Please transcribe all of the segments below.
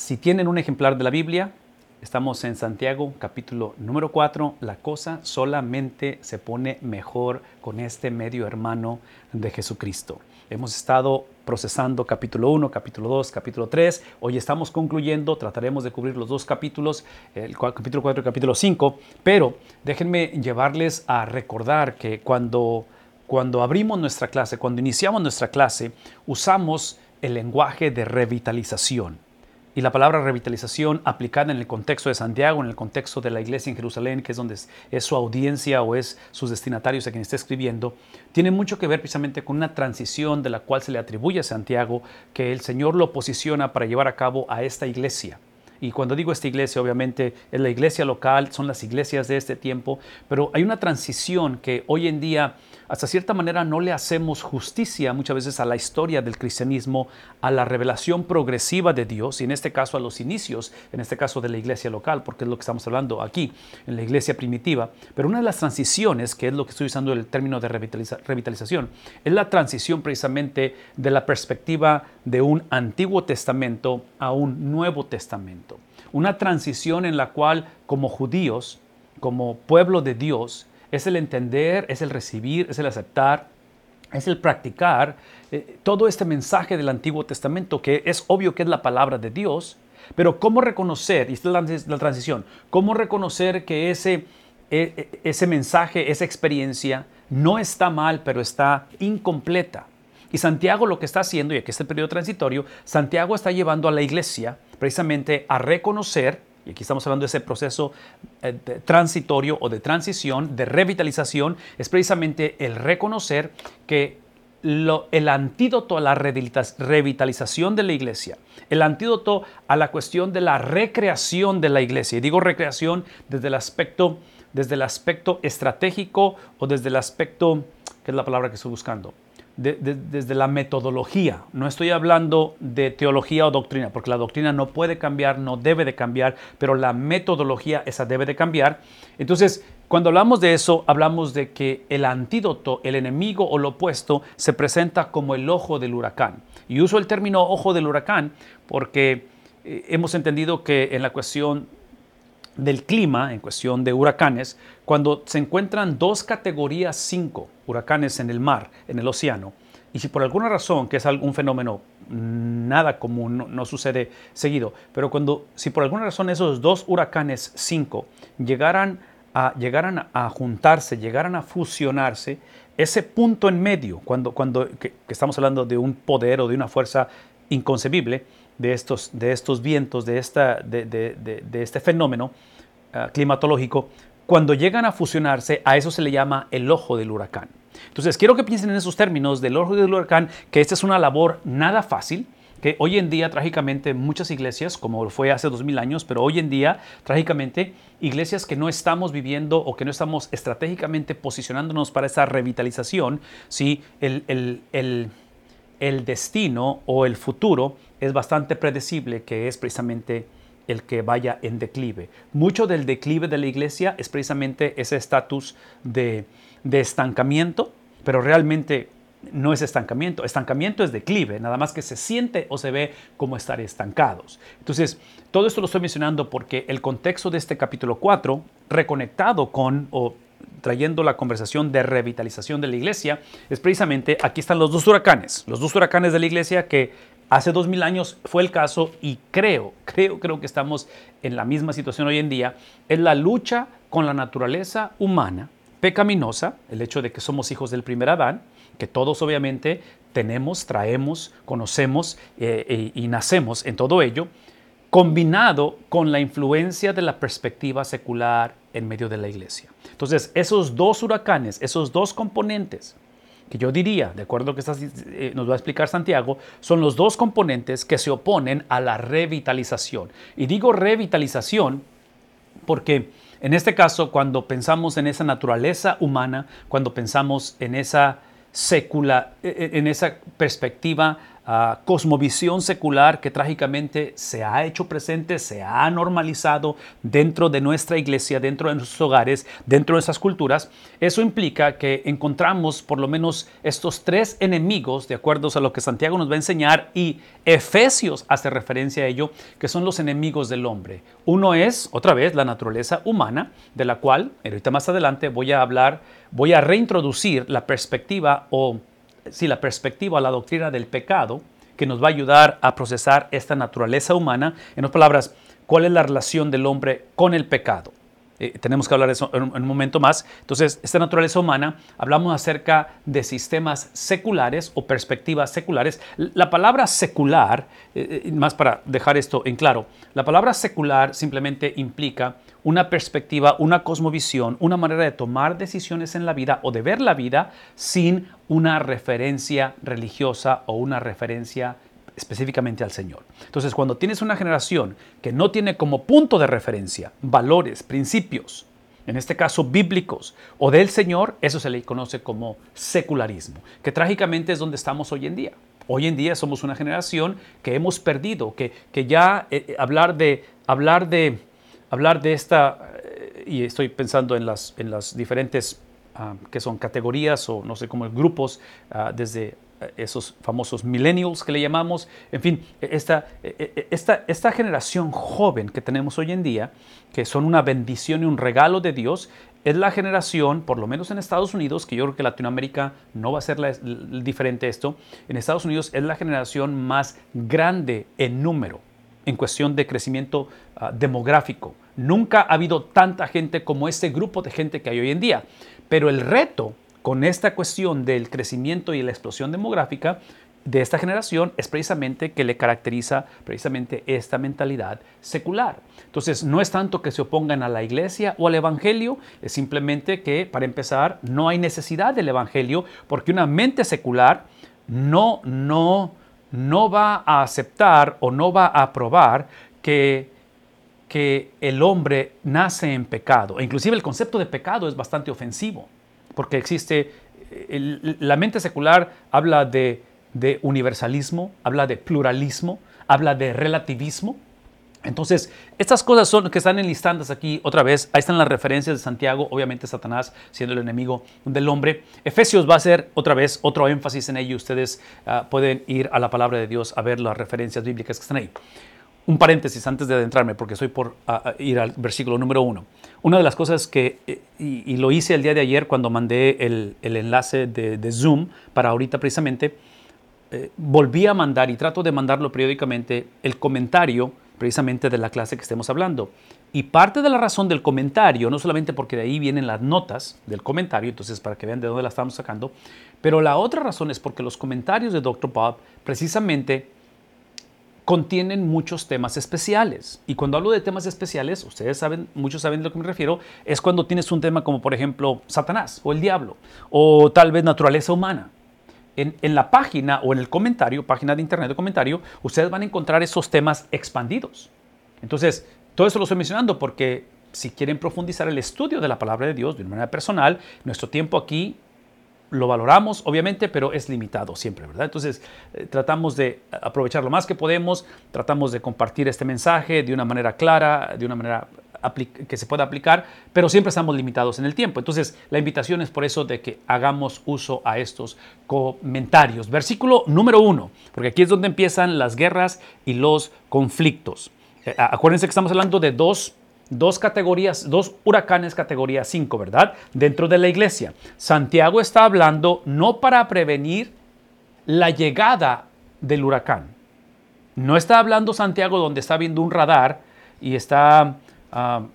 Si tienen un ejemplar de la Biblia, estamos en Santiago capítulo número 4. La cosa solamente se pone mejor con este medio hermano de Jesucristo. Hemos estado procesando capítulo 1, capítulo 2, capítulo 3. Hoy estamos concluyendo, trataremos de cubrir los dos capítulos, el capítulo 4 y capítulo 5, pero déjenme llevarles a recordar que cuando, cuando abrimos nuestra clase, cuando iniciamos nuestra clase, usamos el lenguaje de revitalización. Y la palabra revitalización aplicada en el contexto de Santiago, en el contexto de la iglesia en Jerusalén, que es donde es, su audiencia o es sus destinatarios a quien está escribiendo, tiene mucho que ver precisamente con una transición de la cual se le atribuye a Santiago, que el Señor lo posiciona para llevar a cabo a esta iglesia. Y cuando digo esta iglesia, obviamente es la iglesia local, son las iglesias de este tiempo, pero hay una transición que hoy en día hasta cierta manera no le hacemos justicia muchas veces a la historia del cristianismo, a la revelación progresiva de Dios y en este caso a los inicios, en este caso de la iglesia local, porque es lo que estamos hablando aquí, en la iglesia primitiva. Pero una de las transiciones, que es lo que estoy usando el término de revitalización, es la transición precisamente de la perspectiva de un Antiguo Testamento a un Nuevo Testamento. Una transición en la cual como judíos, como pueblo de Dios, es el entender, es el recibir, es el aceptar, es el practicar eh, todo este mensaje del Antiguo Testamento, que es obvio que es la palabra de Dios, pero cómo reconocer, y esta es la, transición, cómo reconocer que ese, e, e, ese mensaje, esa experiencia, no está mal, pero está incompleta. Y Santiago lo que está haciendo, y aquí está el periodo transitorio, Santiago está llevando a la iglesia precisamente a reconocer aquí estamos hablando de ese proceso eh, transitorio o de transición, de revitalización, es precisamente el reconocer que el antídoto a la revitalización de la iglesia, el antídoto a la cuestión de la recreación de la iglesia, y digo recreación desde el aspecto, desde el aspecto estratégico o desde el aspecto, que es la palabra que estoy buscando, desde la metodología. No estoy hablando de teología o doctrina, porque la doctrina no puede cambiar, no debe de cambiar, pero la metodología esa debe de cambiar. Entonces, cuando hablamos de eso, hablamos de que el antídoto, el enemigo o lo opuesto, se presenta como el ojo del huracán. Y uso el término ojo del huracán porque eh, hemos entendido que en la cuestión del clima, en cuestión de huracanes, cuando se encuentran dos categorías 5 huracanes en el mar, en el océano, y si por alguna razón, que es algún fenómeno nada común, no, sucede seguido, pero cuando, si por alguna razón esos dos huracanes 5 llegaran a, llegaran a juntarse, llegaran a fusionarse, ese punto en medio, cuando, cuando que estamos hablando de un poder o de una fuerza inconcebible, de estos, de estos vientos, de, esta, de, de, de este fenómeno uh, climatológico, cuando llegan a fusionarse, a eso se le llama el ojo del huracán. Entonces, quiero que piensen en esos términos del ojo del huracán, que esta es una labor nada fácil, que hoy en día, trágicamente, muchas iglesias, como fue hace dos mil años, pero hoy en día, trágicamente, iglesias que no estamos viviendo o que no estamos estratégicamente posicionándonos para esa revitalización, ¿sí? el, el, el destino o el futuro es bastante predecible que es precisamente el que vaya en declive. Mucho del declive de la iglesia es precisamente ese estatus de, estancamiento, pero realmente no es estancamiento. Estancamiento es declive, nada más que se siente o se ve como estar estancados. Entonces, todo esto lo estoy mencionando porque el contexto de este capítulo 4, reconectado con o trayendo la conversación de revitalización de la iglesia, es precisamente aquí están los dos huracanes, los dos huracanes de la iglesia que Hace dos mil años fue el caso y creo, creo, creo que estamos en la misma situación hoy en día, es la lucha con la naturaleza humana pecaminosa, el hecho de que somos hijos del primer Adán, que todos obviamente tenemos, traemos, conocemos eh, eh, y nacemos en todo ello, combinado con la influencia de la perspectiva secular en medio de la iglesia. Entonces, esos dos huracanes, esos dos componentes, que yo diría, de acuerdo a lo que eh, nos va a explicar Santiago, son los dos componentes que se oponen a la revitalización. Y digo revitalización porque en este caso, cuando pensamos en esa naturaleza humana, cuando pensamos en esa, secula, eh, eh, en esa perspectiva cosmovisión secular que trágicamente se ha hecho presente, se ha normalizado dentro de nuestra iglesia, dentro de nuestros hogares, dentro de esas culturas, eso implica que encontramos por lo menos estos tres enemigos, de acuerdo a lo que Santiago nos va a enseñar, y Efesios hace referencia a ello, que son los enemigos del hombre. Uno es, otra vez, la naturaleza humana, de la cual, ahorita más adelante, voy a hablar, voy a reintroducir la perspectiva o sí, la perspectiva, la doctrina del pecado, que nos va a ayudar a procesar esta naturaleza humana. En otras palabras, ¿cuál es la relación del hombre con el pecado? Eh, tenemos que hablar de eso en un, momento más. Entonces, esta naturaleza humana, hablamos acerca de sistemas seculares o perspectivas seculares. La palabra secular, eh, eh, más para dejar esto en claro, la palabra secular simplemente implica una perspectiva, una cosmovisión, una manera de tomar decisiones en la vida o de ver la vida sin una referencia religiosa o una referencia específicamente al Señor. Entonces, cuando tienes una generación que no tiene como punto de referencia valores, principios, en este caso bíblicos, o del Señor, eso se le conoce como secularismo, que trágicamente es donde estamos hoy en día. Hoy en día somos una generación que hemos perdido, que, que ya eh, eh, hablar, de, hablar, de, hablar de esta, eh, y estoy pensando en las, en las diferentes ah, que son categorías o no sé cómo grupos, ah, desde esos famosos millennials que le llamamos, en fin, esta, esta, esta generación joven que tenemos hoy en día, que son una bendición y un regalo de Dios, es la generación, por lo menos en Estados Unidos, que yo creo que Latinoamérica no va a ser diferente esto, en Estados Unidos es la generación más grande en número, en cuestión de crecimiento ah, demográfico. Nunca ha habido tanta gente como este grupo de gente que hay hoy en día. Pero el reto con esta cuestión del crecimiento y la explosión demográfica de esta generación es precisamente que le caracteriza precisamente esta mentalidad secular. Entonces, no es tanto que se opongan a la iglesia o al evangelio, es simplemente que, para empezar, no hay necesidad del evangelio porque una mente secular no, no, no va a aceptar o no va a aprobar que, que el hombre nace en pecado. E inclusive el concepto de pecado es bastante ofensivo porque existe, la mente secular habla de, universalismo, habla de pluralismo, habla de relativismo. Entonces, estas cosas son que están enlistadas aquí otra vez. Ahí están las referencias de Santiago, obviamente Satanás siendo el enemigo del hombre. Efesios va a ser otra vez otro énfasis en ello. Ustedes ah, pueden ir a la palabra de Dios a ver las referencias bíblicas que están ahí. Un paréntesis antes de adentrarme, porque estoy por ah, ah, ir al versículo número uno. Una de las cosas que, eh, y, lo hice el día de ayer cuando mandé el, enlace de, Zoom para ahorita precisamente, eh, volví a mandar y trato de mandarlo periódicamente el comentario precisamente de la clase que estemos hablando. Y parte de la razón del comentario, no solamente porque de ahí vienen las notas del comentario, entonces para que vean de dónde la estamos sacando, pero la otra razón es porque los comentarios de Dr. Bob precisamente contienen muchos temas especiales. Y cuando hablo de temas especiales, ustedes saben, muchos saben de lo que me refiero, es cuando tienes un tema como por ejemplo Satanás o el diablo o tal vez naturaleza humana. En, la página o en el comentario, página de internet de comentario, ustedes van a encontrar esos temas expandidos. Entonces, todo eso lo estoy mencionando porque si quieren profundizar el estudio de la palabra de Dios de una manera personal, nuestro tiempo aquí lo valoramos, obviamente, pero es limitado siempre, ¿verdad? Entonces, eh, tratamos de aprovechar lo más que podemos, tratamos de compartir este mensaje de una manera clara, de una manera que se pueda aplicar, pero siempre estamos limitados en el tiempo. Entonces, la invitación es por eso de que hagamos uso a estos comentarios. Versículo número uno, porque aquí es donde empiezan las guerras y los conflictos. Eh, acuérdense que estamos hablando de dos dos categorías, dos huracanes categoría 5, ¿verdad? Dentro de la iglesia. Santiago está hablando no para prevenir la llegada del huracán. No está hablando Santiago donde está viendo un radar y está,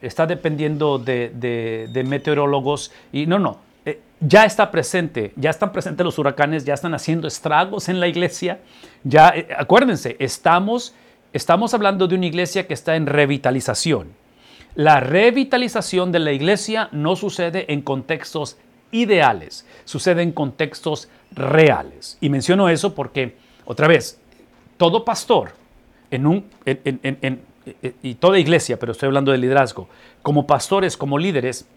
está dependiendo de, meteorólogos. Y no, no, eh, ya está presente, ya están presentes los huracanes, ya están haciendo estragos en la iglesia. Ya, eh, acuérdense, estamos, estamos hablando de una iglesia que está en revitalización. La revitalización de la iglesia no sucede en contextos ideales, sucede en contextos reales. Y menciono eso porque, otra vez, todo pastor en un, y toda iglesia, pero estoy hablando de liderazgo, como pastores, como líderes,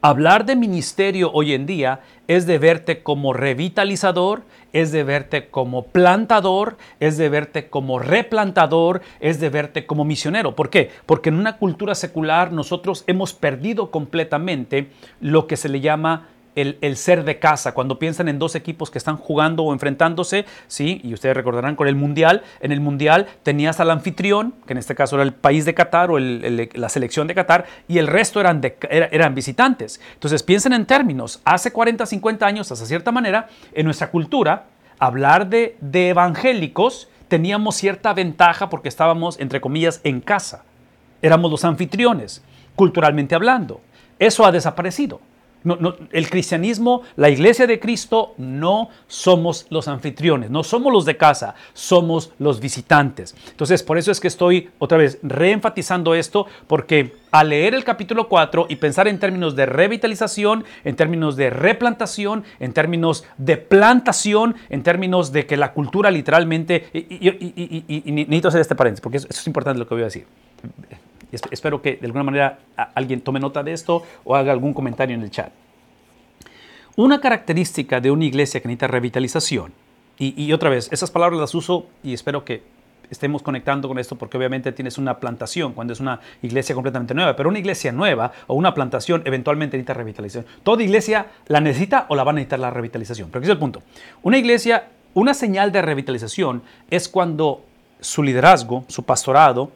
Hablar de ministerio hoy en día es de verte como revitalizador, es de verte como plantador, es de verte como replantador, es de verte como misionero. ¿Por qué? Porque en una cultura secular nosotros hemos perdido completamente lo que se le llama el, ser de casa. Cuando piensan en dos equipos que están jugando o enfrentándose, ¿sí? y ustedes recordarán con el Mundial, en el Mundial tenías al anfitrión, que en este caso era el país de Qatar o la selección de Qatar, y el resto eran, eran visitantes. Entonces piensen en términos, hace 40, 50 años, hasta cierta manera, en nuestra cultura, hablar de, de evangélicos teníamos cierta ventaja porque estábamos, entre comillas, en casa. Éramos los anfitriones, culturalmente hablando. Eso ha desaparecido el cristianismo, la iglesia de Cristo, no somos los anfitriones, no somos los de casa, somos los visitantes. Entonces, por eso es que estoy otra vez reenfatizando esto, porque al leer el capítulo 4 y pensar en términos de revitalización, en términos de replantación, en términos de plantación, en términos de que la cultura literalmente, y, necesito hacer este paréntesis, porque eso es importante lo que voy a decir Espero que de alguna manera alguien tome nota de esto o haga algún comentario en el chat. Una característica de una iglesia que necesita revitalización, y, otra vez, esas palabras las uso y espero que estemos conectando con esto porque obviamente tienes una plantación cuando es una iglesia completamente nueva, pero una iglesia nueva o una plantación eventualmente necesita revitalización. Toda iglesia la necesita o la va a necesitar la revitalización. Pero aquí es el punto. Una iglesia, una señal de revitalización es cuando su liderazgo, su pastorado,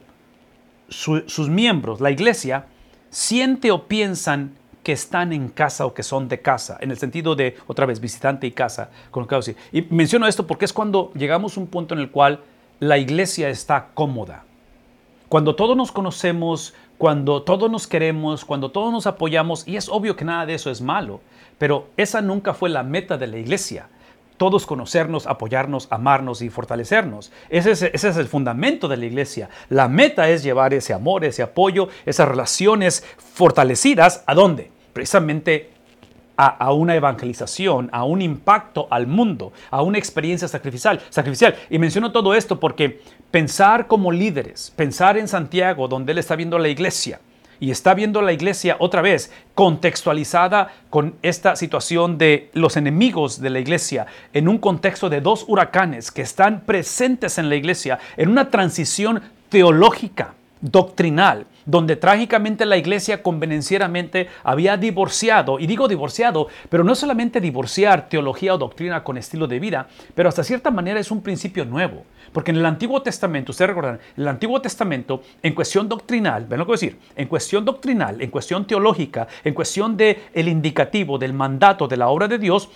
sus miembros, la iglesia, siente o piensan que están en casa o que son de casa, en el sentido de, otra vez, visitante y casa. Con lo y menciono esto porque es cuando llegamos a un punto en el cual la iglesia está cómoda. Cuando todos nos conocemos, cuando todos nos queremos, cuando todos nos apoyamos, y es obvio que nada de eso es malo, pero esa nunca fue la meta de la iglesia todos conocernos, apoyarnos, amarnos y fortalecernos. Ese es, el fundamento de la iglesia. La meta es llevar ese amor, ese apoyo, esas relaciones fortalecidas, ¿a dónde? Precisamente a, una evangelización, a un impacto al mundo, a una experiencia sacrificial, sacrificial. Y menciono todo esto porque pensar como líderes, pensar en Santiago, donde él está viendo la iglesia, y está viendo la iglesia otra vez contextualizada con esta situación de los enemigos de la iglesia en un contexto de dos huracanes que están presentes en la iglesia en una transición teológica, doctrinal, donde trágicamente la iglesia convenencieramente había divorciado, y digo divorciado, pero no solamente divorciar teología o doctrina con estilo de vida, pero hasta cierta manera es un principio nuevo. Porque en el Antiguo Testamento, ustedes recordarán, en el Antiguo Testamento, en cuestión doctrinal, ven lo que voy a decir, en cuestión doctrinal, en cuestión teológica, en cuestión del el indicativo, del mandato, de la obra de Dios,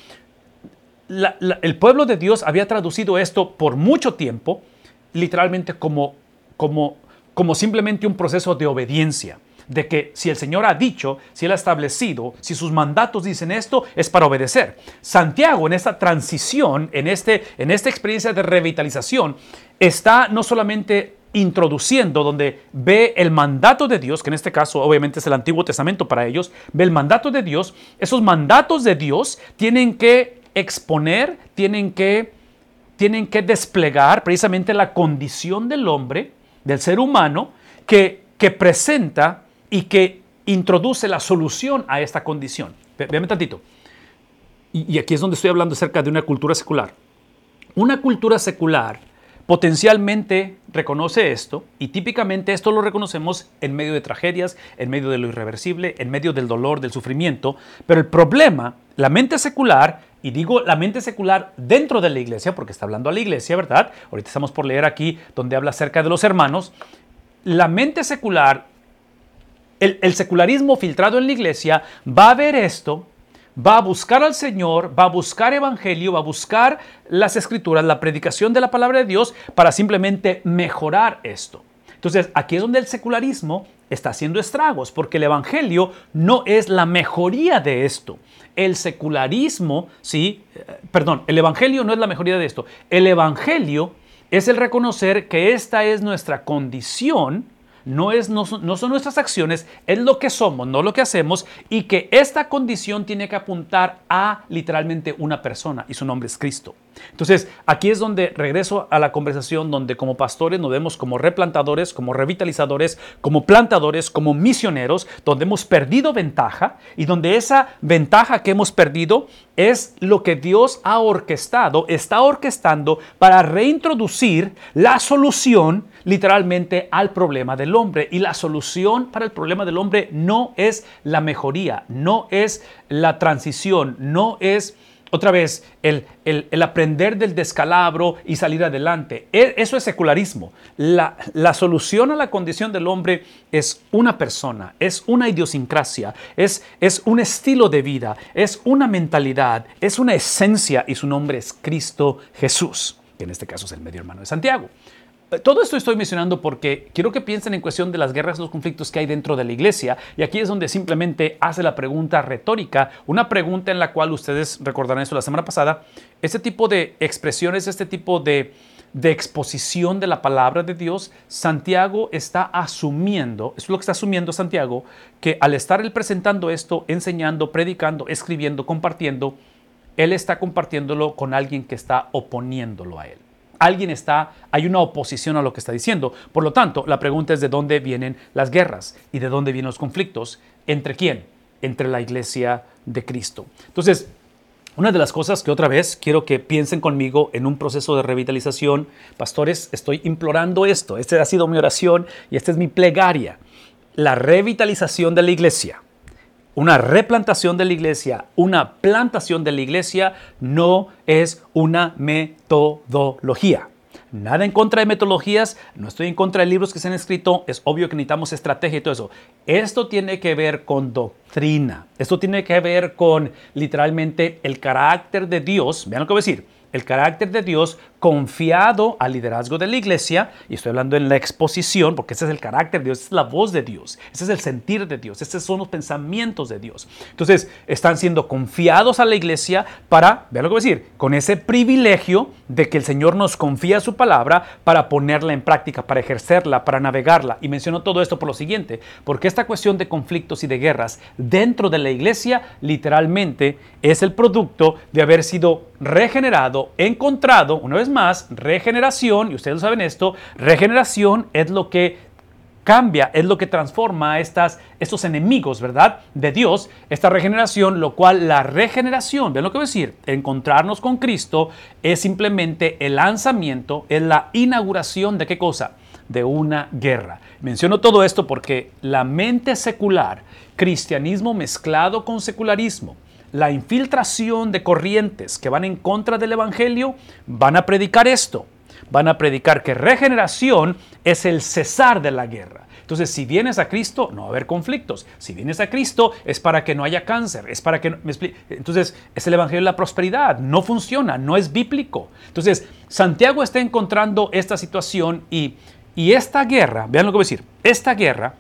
el pueblo de Dios había traducido esto por mucho tiempo, literalmente como, como, como simplemente un proceso de obediencia de que si el Señor ha dicho, si Él ha establecido, si sus mandatos dicen esto, es para obedecer. Santiago en esta transición, en, este, en esta experiencia de revitalización, está no solamente introduciendo donde ve el mandato de Dios, que en este caso obviamente es el Antiguo Testamento para ellos, ve el mandato de Dios, esos mandatos de Dios tienen que exponer, tienen que, tienen que desplegar precisamente la condición del hombre, del ser humano, que, que presenta y que introduce la solución a esta condición. Véame tantito. Y, aquí es donde estoy hablando acerca de una cultura secular. Una cultura secular potencialmente reconoce esto y típicamente esto lo reconocemos en medio de tragedias, en medio de lo irreversible, en medio del dolor, del sufrimiento, pero el problema, la mente secular, y digo la mente secular dentro de la iglesia, porque está hablando a la iglesia, ¿verdad? Ahorita estamos por leer aquí donde habla acerca de los hermanos, la mente secular el, secularismo filtrado en la iglesia va a ver esto, va a buscar al Señor, va a buscar evangelio, va a buscar las escrituras, la predicación de la palabra de Dios para simplemente mejorar esto. Entonces, aquí es donde el secularismo está haciendo estragos, porque el evangelio no es la mejoría de esto. El secularismo, sí, eh, perdón, el evangelio no es la mejoría de esto. El evangelio es el reconocer que esta es nuestra condición no, es, no, son, nuestras acciones, es lo que somos, no lo que hacemos, y que esta condición tiene que apuntar a literalmente una persona, y su nombre es Cristo. Entonces, aquí es donde regreso a la conversación donde como pastores nos vemos como replantadores, como revitalizadores, como plantadores, como misioneros, donde hemos perdido ventaja y donde esa ventaja que hemos perdido es lo que Dios ha orquestado, está orquestando para reintroducir la solución literalmente al problema del hombre. Y la solución para el problema del hombre no es la mejoría, no es la transición, no es otra vez, el, aprender del descalabro y salir adelante. E, eso es secularismo. La, solución a la condición del hombre es una persona, es una idiosincrasia, es, es un estilo de vida, es una mentalidad, es una esencia y su nombre es Cristo Jesús, que en este caso es el medio hermano de Santiago. Todo esto estoy mencionando porque quiero que piensen en cuestión de las guerras, los conflictos que hay dentro de la iglesia. Y aquí es donde simplemente hace la pregunta retórica, una pregunta en la cual ustedes recordarán esto la semana pasada. Este tipo de expresiones, este tipo de, de exposición de la palabra de Dios, Santiago está asumiendo, es lo que está asumiendo Santiago, que al estar él presentando esto, enseñando, predicando, escribiendo, compartiendo, él está compartiéndolo con alguien que está oponiéndolo a él alguien está, hay una oposición a lo que está diciendo. Por lo tanto, la pregunta es de dónde vienen las guerras y de dónde vienen los conflictos. ¿Entre quién? Entre la iglesia de Cristo. Entonces, una de las cosas que otra vez quiero que piensen conmigo en un proceso de revitalización, pastores, estoy implorando esto, esta ha sido mi oración y esta es mi plegaria, la revitalización de la iglesia una replantación de la iglesia, una plantación de la iglesia, no es una metodología. Nada en contra de metodologías, no estoy en contra de libros que se han escrito, es obvio que necesitamos estrategia y todo eso. Esto tiene que ver con doctrina, esto tiene que ver con literalmente el carácter de Dios, vean lo que voy a decir, el carácter de Dios confiado al liderazgo de la iglesia, y estoy hablando en la exposición, porque ese es el carácter de Dios, es la voz de Dios, ese es el sentir de Dios, estos son los pensamientos de Dios. Entonces, están siendo confiados a la iglesia para, vean lo que voy a decir, con ese privilegio de que el Señor nos confía su palabra para ponerla en práctica, para ejercerla, para navegarla. Y menciono todo esto por lo siguiente, porque esta cuestión de conflictos y de guerras dentro de la iglesia literalmente es el producto de haber sido regenerado, encontrado, una vez más, regeneración, y ustedes saben esto, regeneración es lo que cambia, es lo que transforma estas, estos enemigos, ¿verdad? De Dios, esta regeneración, lo cual la regeneración, ¿ven lo que voy a decir? Encontrarnos con Cristo es simplemente el lanzamiento, es la inauguración de qué cosa? De una guerra. Menciono todo esto porque la mente secular, cristianismo mezclado con secularismo, la infiltración de corrientes que van en contra del Evangelio van a predicar esto. Van a predicar que regeneración es el cesar de la guerra. Entonces, si vienes a Cristo, no va a haber conflictos. Si vienes a Cristo, es para que no haya cáncer, es para que no, Entonces, es el evangelio de la prosperidad. No funciona, no es bíblico. Entonces, Santiago está encontrando esta situación y, y esta guerra, vean lo que voy a decir, esta guerra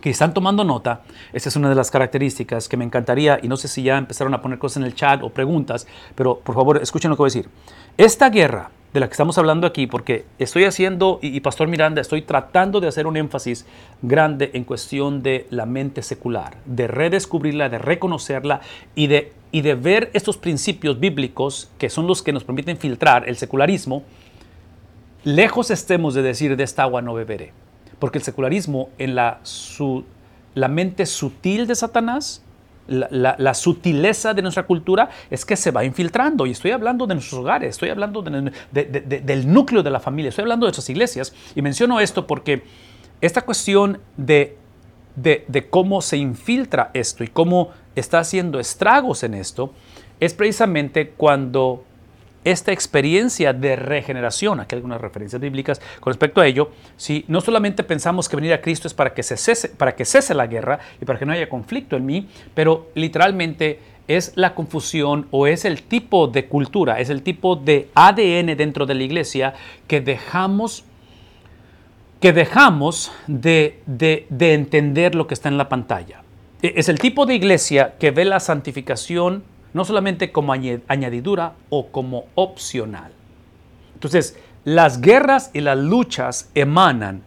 que están tomando nota, esa es una de las características que me encantaría, y no sé si ya empezaron a poner cosas en el chat o preguntas, pero por favor escuchen lo que voy a decir. Esta guerra de la que estamos hablando aquí, porque estoy haciendo, y, Pastor Miranda, estoy tratando de hacer un énfasis grande en cuestión de la mente secular, de redescubrirla, de reconocerla y de, y de ver estos principios bíblicos que son los que nos permiten filtrar el secularismo, lejos estemos de decir de esta agua no beberé. Porque el secularismo en la, su, la mente sutil de Satanás, la, sutileza de nuestra cultura es que se va infiltrando. Y estoy hablando de nuestros hogares, estoy hablando del núcleo de la familia, estoy hablando de nuestras iglesias. Y menciono esto porque esta cuestión de, de cómo se infiltra esto y cómo está haciendo estragos en esto es precisamente cuando esta experiencia de regeneración, aquí hay algunas referencias bíblicas con respecto a ello, si no solamente pensamos que venir a Cristo es para que, se cese, para que cese la guerra y para que no haya conflicto en mí, pero literalmente es la confusión o es el tipo de cultura, es el tipo de ADN dentro de la iglesia que dejamos que dejamos de, de, de entender lo que está en la pantalla. E, es el tipo de iglesia que ve la santificación no solamente como añadidura o como opcional. Entonces, las guerras y las luchas emanan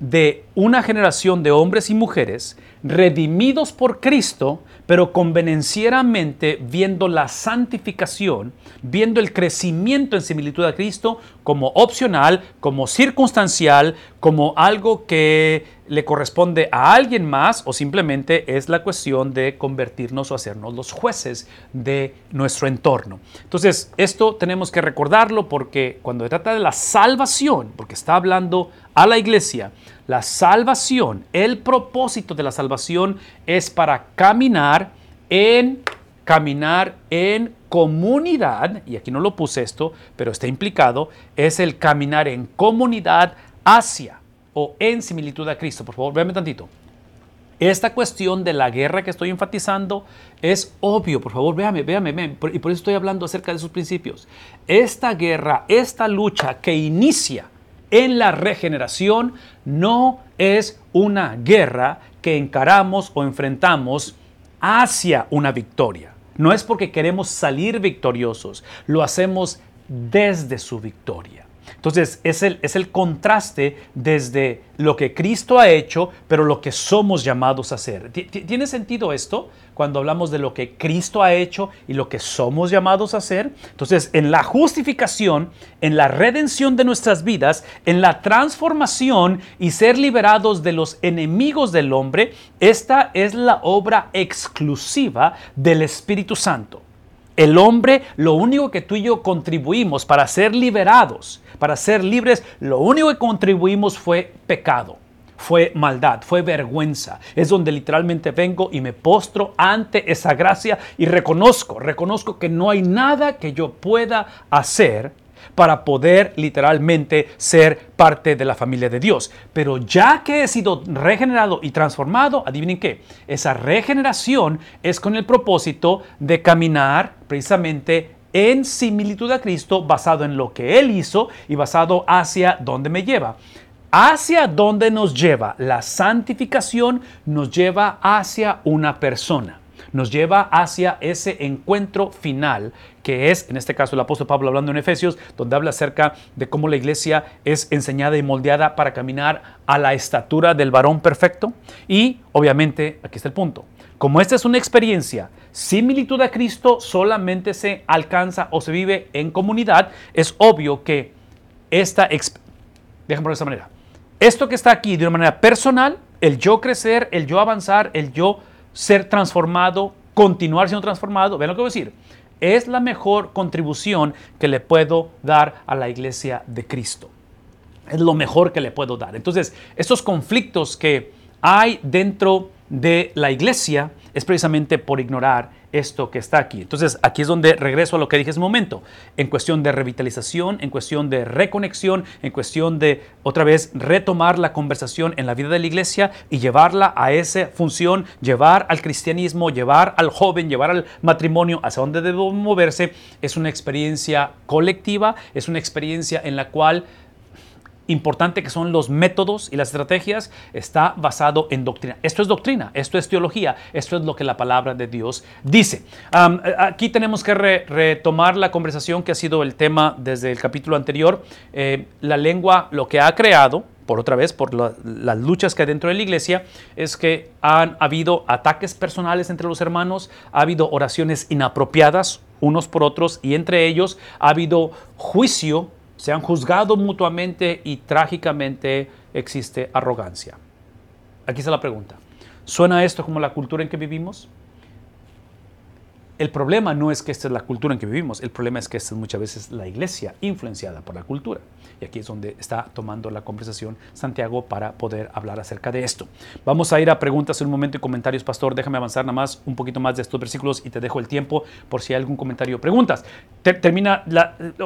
de una generación de hombres y mujeres redimidos por Cristo, pero convenencieramente viendo la santificación, viendo el crecimiento en similitud a Cristo como opcional, como circunstancial, como algo que le corresponde a alguien más o simplemente es la cuestión de convertirnos o hacernos los jueces de nuestro entorno. Entonces, esto tenemos que recordarlo porque cuando se trata de la salvación, porque está hablando a la iglesia, la salvación, el propósito de la salvación es para caminar en caminar en comunidad, y aquí no lo puse esto, pero está implicado, es el caminar en comunidad hacia o en similitud a Cristo. Por favor, véanme tantito. Esta cuestión de la guerra que estoy enfatizando es obvio, por favor, véame, véame, véame, y por eso estoy hablando acerca de sus principios. Esta guerra, esta lucha que inicia en la regeneración no es una guerra que encaramos o enfrentamos hacia una victoria. No es porque queremos salir victoriosos, lo hacemos desde su victoria. Entonces es el, es el contraste desde lo que Cristo ha hecho, pero lo que somos llamados a hacer. ¿Tiene sentido esto cuando hablamos de lo que Cristo ha hecho y lo que somos llamados a hacer? Entonces, en la justificación, en la redención de nuestras vidas, en la transformación y ser liberados de los enemigos del hombre, esta es la obra exclusiva del Espíritu Santo. El hombre, lo único que tú y yo contribuimos para ser liberados, para ser libres, lo único que contribuimos fue pecado, fue maldad, fue vergüenza. Es donde literalmente vengo y me postro ante esa gracia y reconozco, reconozco que no hay nada que yo pueda hacer para poder literalmente ser parte de la familia de Dios. Pero ya que he sido regenerado y transformado, adivinen qué, esa regeneración es con el propósito de caminar precisamente en similitud a Cristo, basado en lo que Él hizo y basado hacia dónde me lleva. Hacia dónde nos lleva la santificación, nos lleva hacia una persona nos lleva hacia ese encuentro final que es, en este caso, el apóstol Pablo hablando en Efesios, donde habla acerca de cómo la iglesia es enseñada y moldeada para caminar a la estatura del varón perfecto. Y, obviamente, aquí está el punto. Como esta es una experiencia, similitud a Cristo solamente se alcanza o se vive en comunidad, es obvio que esta, déjame de esta manera, esto que está aquí de una manera personal, el yo crecer, el yo avanzar, el yo ser transformado, continuar siendo transformado, vean lo que voy a decir, es la mejor contribución que le puedo dar a la iglesia de Cristo. Es lo mejor que le puedo dar. Entonces, estos conflictos que hay dentro de la iglesia es precisamente por ignorar esto que está aquí. Entonces, aquí es donde regreso a lo que dije hace un momento, en cuestión de revitalización, en cuestión de reconexión, en cuestión de otra vez retomar la conversación en la vida de la iglesia y llevarla a esa función, llevar al cristianismo, llevar al joven, llevar al matrimonio hacia donde debo moverse, es una experiencia colectiva, es una experiencia en la cual importante que son los métodos y las estrategias está basado en doctrina. Esto es doctrina, esto es teología, esto es lo que la palabra de Dios dice. aquí tenemos que retomar la conversación que ha sido el tema desde el capítulo anterior. Eh, la lengua, lo que ha creado, por otra vez, por las luchas que hay dentro de la iglesia, es que han habido ataques personales entre los hermanos, ha habido oraciones inapropiadas unos por otros y entre ellos ha habido juicio se han juzgado mutuamente y trágicamente existe arrogancia. Aquí está la pregunta. ¿Suena esto como la cultura en que vivimos? El problema no es que esta es la cultura en que vivimos, el problema es que esta es muchas veces la iglesia influenciada por la cultura. Y aquí es donde está tomando la conversación Santiago para poder hablar acerca de esto. Vamos a ir a preguntas en un momento y comentarios, pastor. Déjame avanzar nada más un poquito más de estos versículos y te dejo el tiempo por si hay algún comentario o preguntas. termina,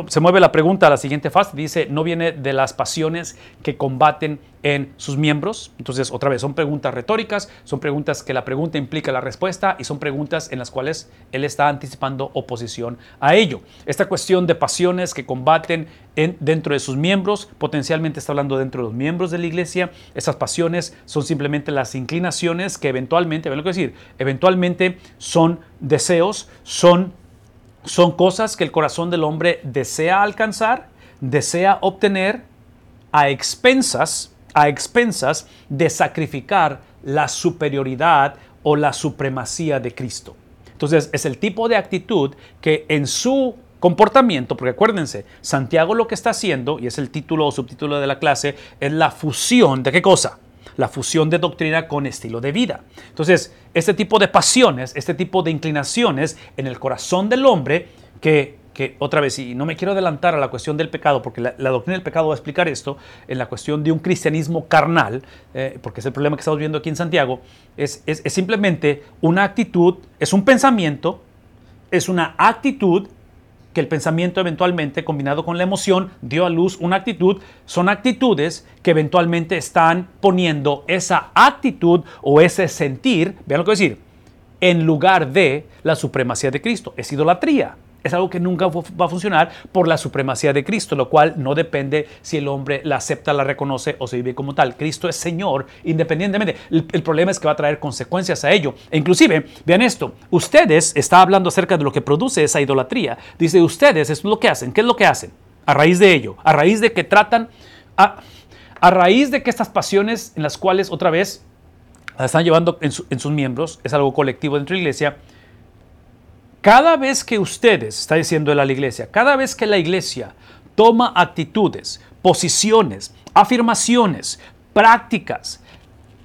se mueve la pregunta a la siguiente fase. Dice, no viene de las pasiones que combaten en sus miembros. Entonces, otra vez, son preguntas retóricas, son preguntas que la pregunta implica la respuesta y son preguntas en las cuales él está anticipando oposición a ello. Esta cuestión de pasiones que combaten en, dentro de sus miembros, potencialmente está hablando dentro de los miembros de la iglesia. Esas pasiones son simplemente las inclinaciones que eventualmente, ven lo que decir, eventualmente son deseos, son, son cosas que el corazón del hombre desea alcanzar, desea obtener a expensas a expensas de sacrificar la superioridad o la supremacía de Cristo. Entonces es el tipo de actitud que en su comportamiento, porque acuérdense, Santiago lo que está haciendo, y es el título o subtítulo de la clase, es la fusión de qué cosa? La fusión de doctrina con estilo de vida. Entonces, este tipo de pasiones, este tipo de inclinaciones en el corazón del hombre que que otra vez, y no me quiero adelantar a la cuestión del pecado, porque la, doctrina del pecado va a explicar esto, en la cuestión de un cristianismo carnal, eh, porque es el problema que estamos viendo aquí en Santiago, es, es, es simplemente una actitud, es un pensamiento, es una actitud que el pensamiento eventualmente combinado con la emoción dio a luz una actitud, son actitudes que eventualmente están poniendo esa actitud o ese sentir, vean lo que voy a decir, en lugar de la supremacía de Cristo. Es idolatría es algo que nunca va a funcionar por la supremacía de Cristo, lo cual no depende si el hombre la acepta, la reconoce o se vive como tal. Cristo es Señor independientemente. El, problema es que va a traer consecuencias a ello. E inclusive, vean esto, ustedes, está hablando acerca de lo que produce esa idolatría. Dice, ustedes es lo que hacen. ¿Qué es lo que hacen? A raíz de ello, a raíz de que tratan, a, a raíz de que estas pasiones en las cuales otra vez la están llevando en, en sus miembros, es algo colectivo dentro de la iglesia, cada vez que ustedes, está diciendo la iglesia, cada vez que la iglesia toma actitudes, posiciones, afirmaciones, prácticas,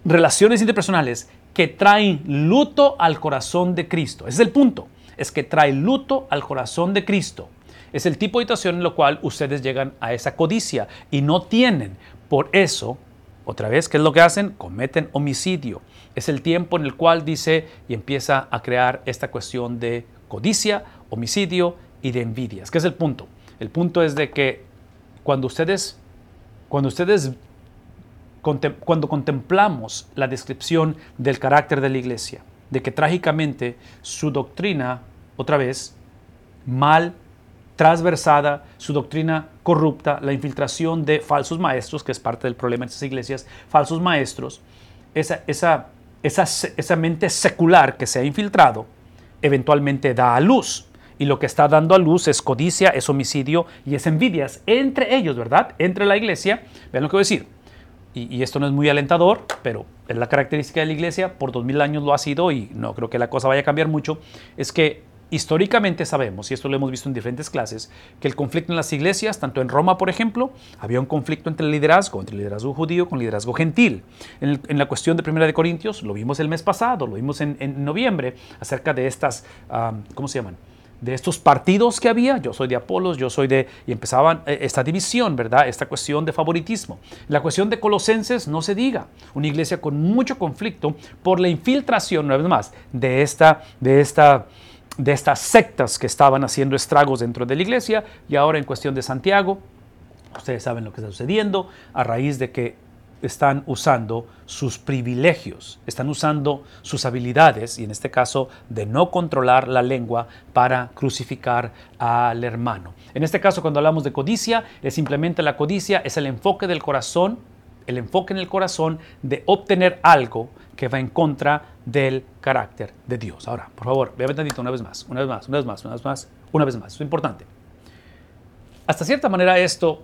relaciones interpersonales que traen luto al corazón de Cristo. Ese es el punto, es que trae luto al corazón de Cristo. Es el tipo de situación en lo cual ustedes llegan a esa codicia y no tienen. Por eso, otra vez, ¿qué es lo que hacen? Cometen homicidio. Es el tiempo en el cual dice y empieza a crear esta cuestión de codicia, homicidio y de envidias. ¿Qué es el punto? El punto es de que cuando ustedes, cuando ustedes, cuando contemplamos la descripción del carácter de la iglesia, de que trágicamente su doctrina, otra vez, mal transversada, su doctrina corrupta, la infiltración de falsos maestros, que es parte del problema de estas iglesias, falsos maestros, esa, esa, esa, esa mente secular que se ha infiltrado, eventualmente da a luz. Y lo que está dando a luz es codicia, es homicidio y es envidias entre ellos, ¿verdad? Entre la iglesia. Vean lo que voy a decir. Y, esto no es muy alentador, pero es la característica de la iglesia, por dos mil años lo ha sido y no creo que la cosa vaya a cambiar mucho, es que históricamente sabemos, y esto lo hemos visto en diferentes clases, que el conflicto en las iglesias, tanto en Roma, por ejemplo, había un conflicto entre el liderazgo, entre el liderazgo judío con el liderazgo gentil. En, la cuestión de Primera de Corintios, lo vimos el mes pasado, lo vimos en, noviembre, acerca de estas, ¿cómo se llaman? de estos partidos que había, yo soy de Apolos, yo soy de, y empezaban eh, esta división, ¿verdad? Esta cuestión de favoritismo. La cuestión de Colosenses, no se diga, una iglesia con mucho conflicto por la infiltración, una vez más, de esta, de esta, de estas sectas que estaban haciendo estragos dentro de la iglesia y ahora en cuestión de Santiago, ustedes saben lo que está sucediendo a raíz de que están usando sus privilegios, están usando sus habilidades y en este caso de no controlar la lengua para crucificar al hermano. En este caso cuando hablamos de codicia, es simplemente la codicia, es el enfoque del corazón, el enfoque en el corazón de obtener algo que va en contra del carácter de Dios. Ahora, por favor, vea tantito una vez más, una vez más, una vez más, una vez más, una vez más. Es importante. Hasta cierta manera esto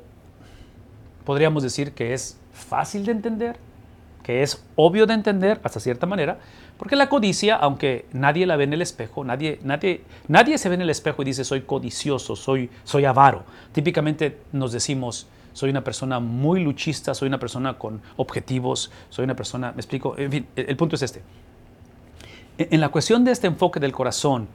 podríamos decir que es fácil de entender, que es obvio de entender hasta cierta manera, porque la codicia, aunque nadie la ve en el espejo, nadie, nadie, nadie se ve en el espejo y dice soy codicioso, soy, soy avaro. Típicamente nos decimos, soy una persona muy luchista, soy una persona con objetivos, soy una persona, me explico, en fin, el, punto es este. En la cuestión de este enfoque del corazón,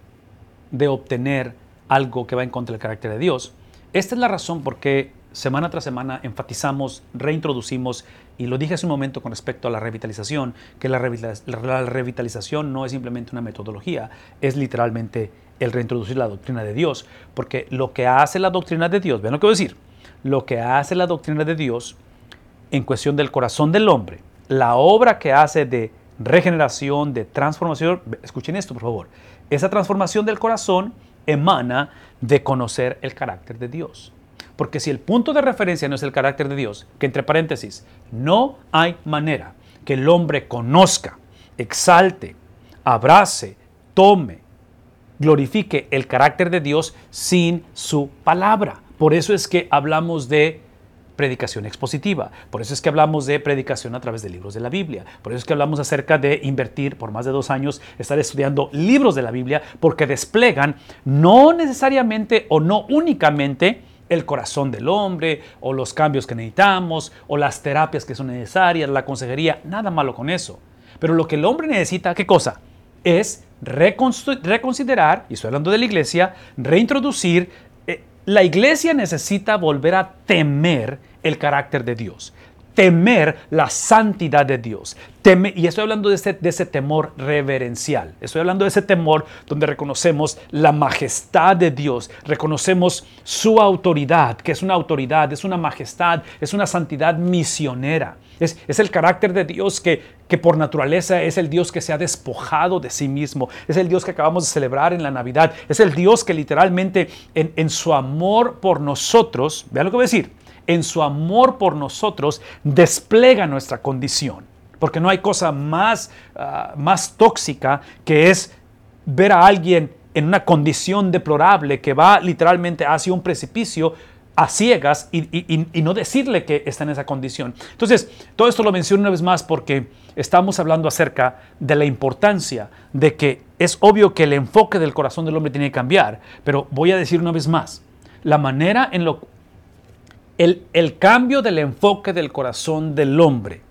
de obtener algo que va en contra del carácter de Dios, esta es la razón por qué semana tras semana enfatizamos, reintroducimos, y lo dije hace un momento con respecto a la revitalización, que la, revitalización no es simplemente una metodología, es literalmente el reintroducir la doctrina de Dios, porque lo que hace la doctrina de Dios, vean lo que voy a decir, lo que hace la doctrina de Dios en cuestión del corazón del hombre, la obra que hace de regeneración, de transformación, escuchen esto por favor, esa transformación del corazón emana de conocer el carácter de Dios. Porque si el punto de referencia no es el carácter de Dios, que entre paréntesis, no hay manera que el hombre conozca, exalte, abrace, tome, glorifique el carácter de Dios sin su palabra. Por eso es que hablamos de predicación expositiva. Por eso es que hablamos de predicación a través de libros de la Biblia. Por eso es que hablamos acerca de invertir por más de dos años, estar estudiando libros de la Biblia, porque desplegan no necesariamente o no únicamente el corazón del hombre o los cambios que necesitamos o las terapias que son necesarias, la consejería, nada malo con eso. Pero lo que el hombre necesita, ¿qué cosa? Es reconsiderar, y estoy hablando de la iglesia, reintroducir, la iglesia necesita volver a temer el carácter de Dios temer la santidad de Dios. y estoy hablando de ese, de ese temor reverencial. Estoy hablando de ese temor donde reconocemos la majestad de Dios, reconocemos su autoridad, que es una autoridad, es una majestad, es una santidad misionera. Es, es, el carácter de Dios que, que por naturaleza es el Dios que se ha despojado de sí mismo. Es el Dios que acabamos de celebrar en la Navidad. Es el Dios que literalmente en, en su amor por nosotros, vean lo que voy a decir, en su amor por nosotros, despliega nuestra condición. Porque no hay cosa más, ah, más tóxica que es ver a alguien en una condición deplorable que va literalmente hacia un precipicio a ciegas y, y, no decirle que está en esa condición. Entonces, todo esto lo menciono una vez más porque estamos hablando acerca de la importancia de que es obvio que el enfoque del corazón del hombre tiene que cambiar, pero voy a decir una vez más, la manera en lo el, cambio del enfoque del corazón del hombre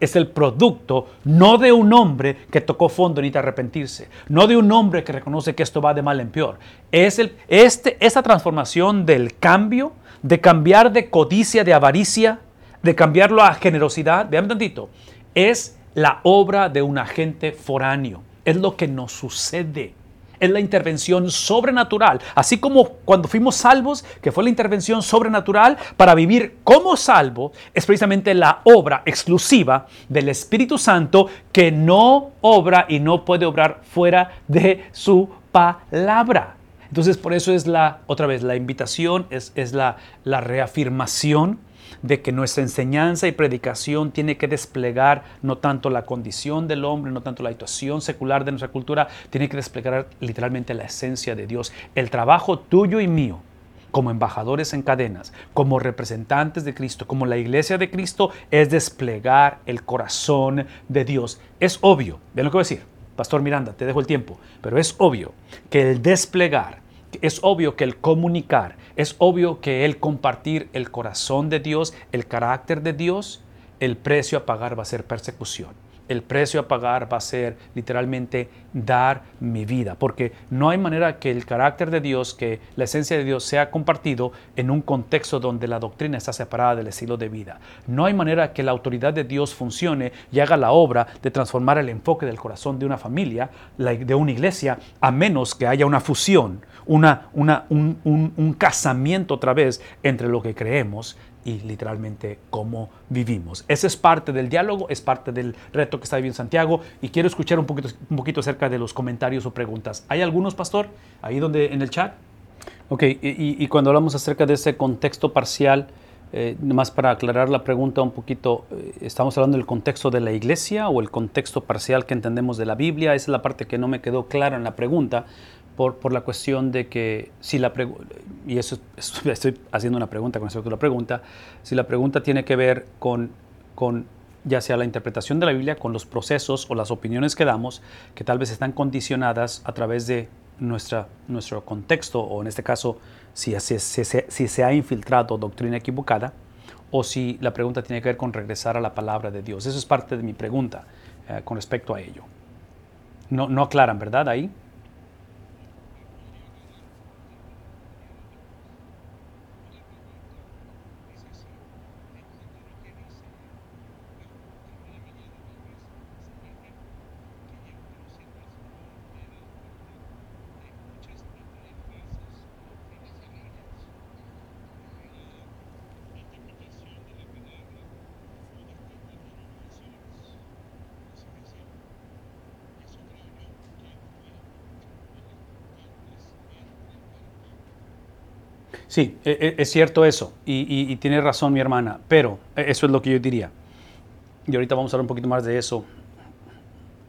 es el producto no de un hombre que tocó fondo y necesita arrepentirse, no de un hombre que reconoce que esto va de mal en peor. Es el, este, esa transformación del cambio, de cambiar de codicia, de avaricia, de cambiarlo a generosidad, vean tantito, es la obra de un agente foráneo, es lo que nos sucede es la intervención sobrenatural. Así como cuando fuimos salvos, que fue la intervención sobrenatural para vivir como salvo, es precisamente la obra exclusiva del Espíritu Santo que no obra y no puede obrar fuera de su palabra. Entonces, por eso es la, otra vez, la invitación, es, es la, la reafirmación de que nuestra enseñanza y predicación tiene que desplegar no tanto la condición del hombre, no tanto la situación secular de nuestra cultura, tiene que desplegar literalmente la esencia de Dios. El trabajo tuyo y mío como embajadores en cadenas, como representantes de Cristo, como la iglesia de Cristo, es desplegar el corazón de Dios. Es obvio, ven lo que voy a decir, Pastor Miranda, te dejo el tiempo, pero es obvio que el desplegar es obvio que el comunicar, es obvio que el compartir el corazón de Dios, el carácter de Dios, el precio a pagar va a ser persecución el precio a pagar va a ser literalmente dar mi vida, porque no hay manera que el carácter de Dios, que la esencia de Dios sea compartido en un contexto donde la doctrina está separada del estilo de vida. No hay manera que la autoridad de Dios funcione y haga la obra de transformar el enfoque del corazón de una familia, de una iglesia, a menos que haya una fusión, una, una, un, un casamiento otra vez entre lo que creemos y literalmente cómo vivimos. Ese es parte del diálogo, es parte del reto que está viviendo Santiago y quiero escuchar un poquito, un poquito acerca de los comentarios o preguntas. ¿Hay algunos, pastor, ahí donde en el chat? Ok, y, cuando hablamos acerca de ese contexto parcial, eh, más para aclarar la pregunta un poquito, eh, ¿estamos hablando del contexto de la iglesia o el contexto parcial que entendemos de la Biblia? Esa es la parte que no me quedó clara en la pregunta, por, la cuestión de que si la y eso estoy haciendo una pregunta con respecto a la pregunta, si la pregunta tiene que ver con, con ya sea la interpretación de la Biblia, con los procesos o las opiniones que damos, que tal vez están condicionadas a través de nuestra, nuestro contexto, o en este caso, si, si, si se ha infiltrado doctrina equivocada, o si la pregunta tiene que ver con regresar a la palabra de Dios. Eso es parte de mi pregunta eh, con respecto a ello. No, no aclaran, ¿verdad? Ahí. Sí, e, e, es cierto eso, y, tiene razón mi hermana, pero e, eso es lo que yo diría. Y ahorita vamos a hablar un poquito más de eso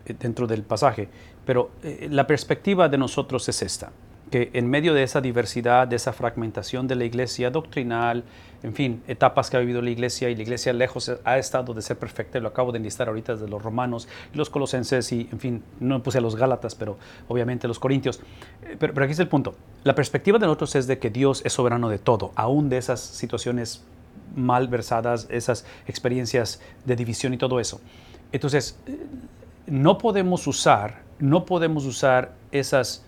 eh, dentro del pasaje, pero eh, la perspectiva de nosotros es esta, que en medio de esa diversidad, de esa fragmentación de la iglesia doctrinal, en fin, etapas que ha vivido la iglesia y la iglesia lejos ha estado de ser perfecta, lo acabo de enlistar ahorita desde los romanos y los colosenses y, en fin, no puse a los gálatas, pero obviamente los corintios. Eh, pero, aquí es el punto. La perspectiva de nosotros es de que Dios es soberano de todo, aún de esas situaciones mal versadas, esas experiencias de división y todo eso. Entonces, eh, no podemos usar, no podemos usar esas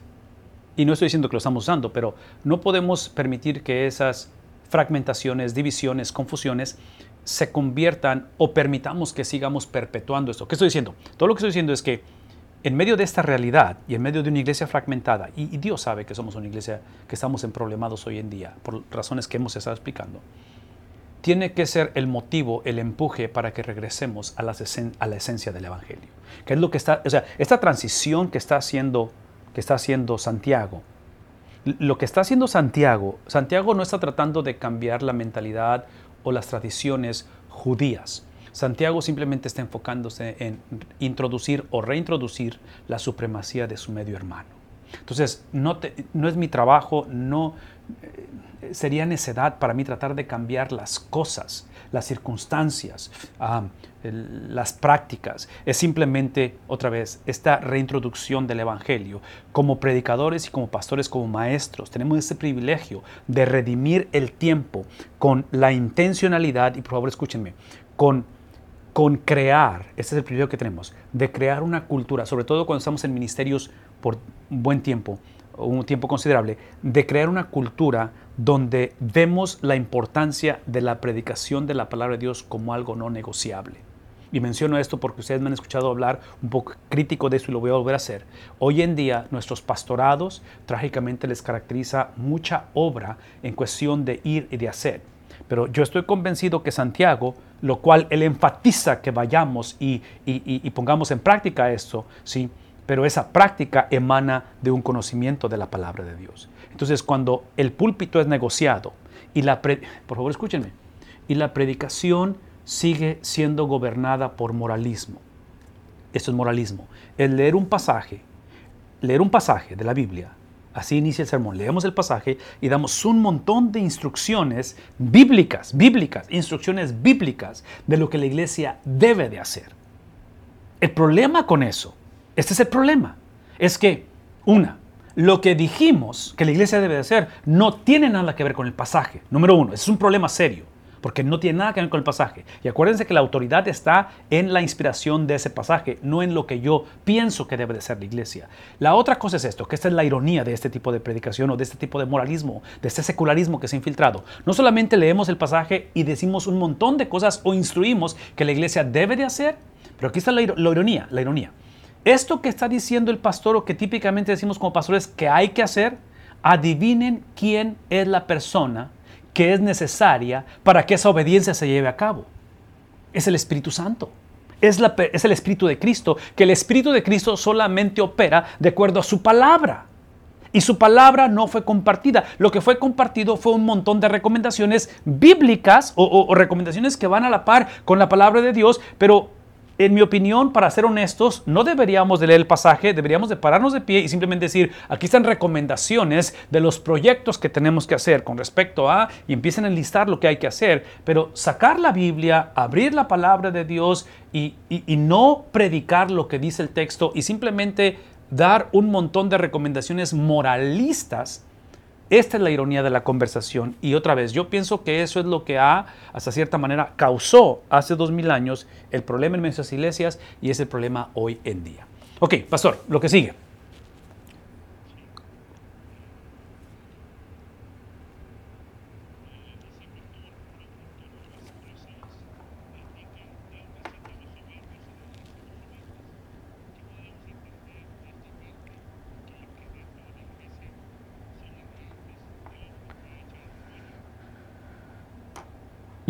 y no estoy diciendo que lo estamos usando, pero no podemos permitir que esas fragmentaciones, divisiones, confusiones se conviertan o permitamos que sigamos perpetuando esto. ¿Qué estoy diciendo? Todo lo que estoy diciendo es que en medio de esta realidad y en medio de una iglesia fragmentada, y, Dios sabe que somos una iglesia que estamos en problemados hoy en día, por razones que hemos estado explicando, tiene que ser el motivo, el empuje para que regresemos a la, esencia del Evangelio. Que es lo que está, o sea, esta transición que está haciendo que está haciendo Santiago. Lo que está haciendo Santiago, Santiago no está tratando de cambiar la mentalidad o las tradiciones judías. Santiago simplemente está enfocándose en introducir o reintroducir la supremacía de su medio hermano. Entonces, no, es mi trabajo, no eh, sería necedad para mí tratar de cambiar las cosas las circunstancias, las prácticas. Es simplemente, otra vez, esta reintroducción del Evangelio. Como predicadores y como pastores, como maestros, tenemos ese privilegio de redimir el tiempo con la intencionalidad, y por favor escúchenme, con con crear, este es el privilegio que tenemos, de crear una cultura, sobre todo cuando estamos en ministerios por un buen tiempo, un tiempo considerable, de crear una cultura donde vemos la importancia de la predicación de la palabra de Dios como algo no negociable. Y menciono esto porque ustedes me han escuchado hablar un poco crítico de eso y lo voy a volver a hacer. Hoy en día nuestros pastorados trágicamente les caracteriza mucha obra en cuestión de ir y de hacer. Pero yo estoy convencido que Santiago, lo cual él enfatiza que vayamos y, y pongamos en práctica esto, ¿sí? pero esa práctica emana de un conocimiento de la palabra de Dios. Entonces, cuando el púlpito es negociado y la por favor, escúchenme, y la predicación sigue siendo gobernada por moralismo. Esto es moralismo. El leer un pasaje, leer un pasaje de la Biblia, así inicia el sermón. Leemos el pasaje y damos un montón de instrucciones bíblicas, bíblicas, instrucciones bíblicas de lo que la iglesia debe de hacer. El problema con eso este es el problema. Es que, una, lo que dijimos que la iglesia debe de hacer no tiene nada que ver con el pasaje. Número uno, es un problema serio, porque no tiene nada que ver con el pasaje. Y acuérdense que la autoridad está en la inspiración de ese pasaje, no en lo que yo pienso que debe de ser la iglesia. La otra cosa es esto, que esta es la ironía de este tipo de predicación o de este tipo de moralismo, de este secularismo que se ha infiltrado. No solamente leemos el pasaje y decimos un montón de cosas o instruimos que la iglesia debe de hacer, pero aquí está la ironía, la ironía. Esto que está diciendo el pastor o que típicamente decimos como pastores que hay que hacer, adivinen quién es la persona que es necesaria para que esa obediencia se lleve a cabo. Es el Espíritu Santo. Es, es, el Espíritu de Cristo, que el Espíritu de Cristo solamente opera de acuerdo a su palabra. Y su palabra no fue compartida. Lo que fue compartido fue un montón de recomendaciones bíblicas o, o recomendaciones que van a la par con la palabra de Dios, pero en mi opinión, para ser honestos, no deberíamos de leer el pasaje, deberíamos de pararnos de pie y simplemente decir, aquí están recomendaciones de los proyectos que tenemos que hacer con respecto a, y empiecen a enlistar lo que hay que hacer, pero sacar la Biblia, abrir la palabra de Dios y, y no predicar lo que dice el texto y simplemente dar un montón de recomendaciones moralistas esta es la ironía de la conversación. Y otra vez, yo pienso que eso es lo que ha, hasta cierta manera, causó hace dos mil años el problema en nuestras iglesias y es el problema hoy en día. Ok, pastor, lo que sigue.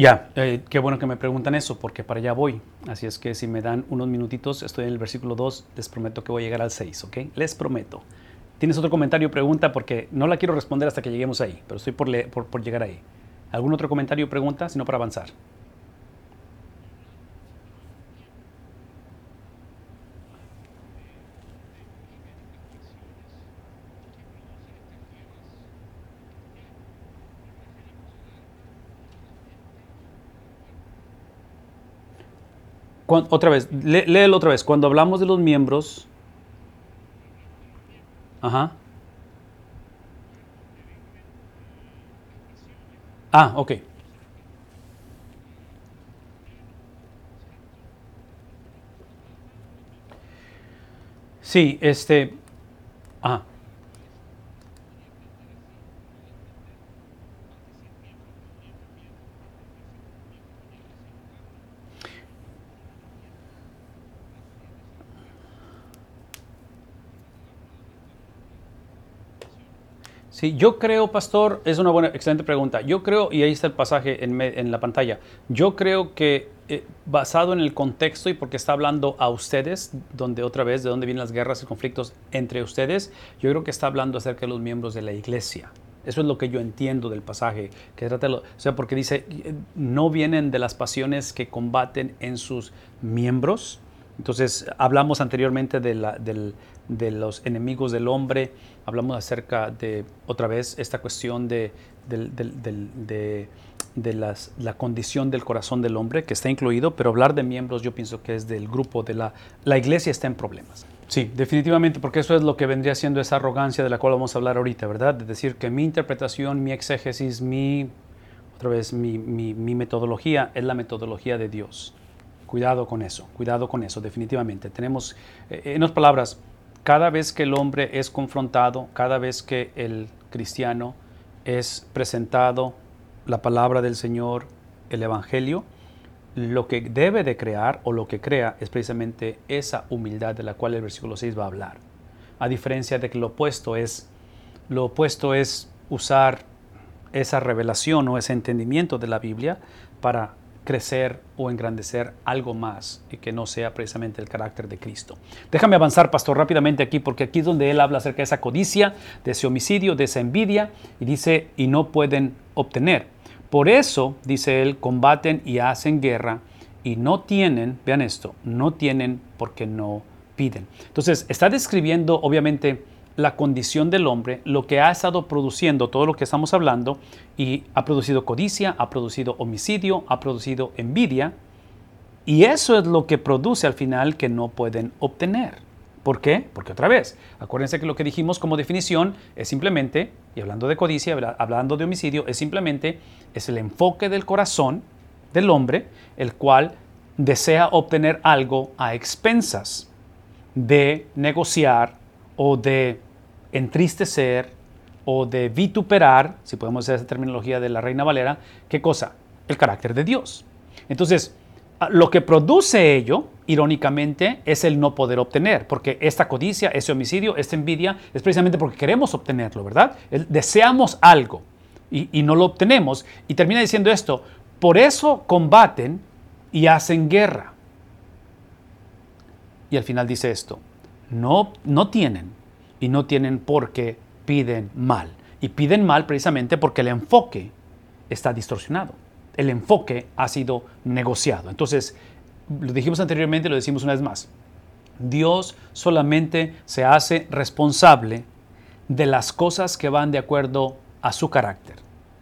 Ya, eh, qué bueno que me preguntan eso, porque para allá voy. Así es que si me dan unos minutitos, estoy en el versículo 2, les prometo que voy a llegar al 6, ¿ok? Les prometo. ¿Tienes otro comentario o pregunta? Porque no la quiero responder hasta que lleguemos ahí, pero estoy por, por, llegar ahí. ¿Algún otro comentario o pregunta? Si no, para avanzar. Otra vez, léelo otra vez. Cuando hablamos de los miembros... Ajá. Ah, ok. Sí, este... Ah. Sí, yo creo, pastor, es una buena, excelente pregunta. Yo creo, y ahí está el pasaje en, la pantalla, yo creo que eh, basado en el contexto y porque está hablando a ustedes, donde otra vez, de dónde vienen las guerras y conflictos entre ustedes, yo creo que está hablando acerca de los miembros de la iglesia. Eso es lo que yo entiendo del pasaje. Que trata o sea, porque dice, no vienen de las pasiones que combaten en sus miembros. Entonces, hablamos anteriormente de, la, del, de los enemigos del hombre, hablamos acerca de, otra vez, esta cuestión de, de, las, la condición del corazón del hombre, que está incluido, pero hablar de miembros yo pienso que es del grupo de la... La iglesia está en problemas. Sí, definitivamente, porque eso es lo que vendría siendo esa arrogancia de la cual vamos a hablar ahorita, ¿verdad? De decir que mi interpretación, mi exégesis, mi, otra vez, mi, mi, mi metodología es la metodología de Dios. Cuidado con eso, cuidado con eso, definitivamente. Tenemos, eh, en otras palabras, cada vez que el hombre es confrontado, cada vez que el cristiano es presentado la palabra del Señor, el Evangelio, lo que debe de crear o lo que crea es precisamente esa humildad de la cual el versículo 6 va a hablar. A diferencia de que lo opuesto es, lo opuesto es usar esa revelación o ese entendimiento de la Biblia para crecer o engrandecer algo más y que no sea precisamente el carácter de Cristo. Déjame avanzar, pastor, rápidamente aquí, porque aquí es donde él habla acerca de esa codicia, de ese homicidio, de esa envidia, y dice, y no pueden obtener. Por eso, dice él, combaten y hacen guerra y no tienen, vean esto, no tienen porque no piden. Entonces, está describiendo, obviamente, la condición del hombre, lo que ha estado produciendo todo lo que estamos hablando, y ha producido codicia, ha producido homicidio, ha producido envidia, y eso es lo que produce al final que no pueden obtener. ¿Por qué? Porque otra vez, acuérdense que lo que dijimos como definición es simplemente, y hablando de codicia, hablando de homicidio, es simplemente, es el enfoque del corazón del hombre, el cual desea obtener algo a expensas de negociar o de entristecer o de vituperar, si podemos usar esa terminología de la Reina Valera, ¿qué cosa? El carácter de Dios. Entonces, lo que produce ello, irónicamente, es el no poder obtener, porque esta codicia, ese homicidio, esta envidia, es precisamente porque queremos obtenerlo, ¿verdad? Deseamos algo y, y no lo obtenemos. Y termina diciendo esto, por eso combaten y hacen guerra. Y al final dice esto, no, no tienen y no tienen por qué piden mal. Y piden mal precisamente porque el enfoque está distorsionado. El enfoque ha sido negociado. Entonces, lo dijimos anteriormente, lo decimos una vez más. Dios solamente se hace responsable de las cosas que van de acuerdo a su carácter,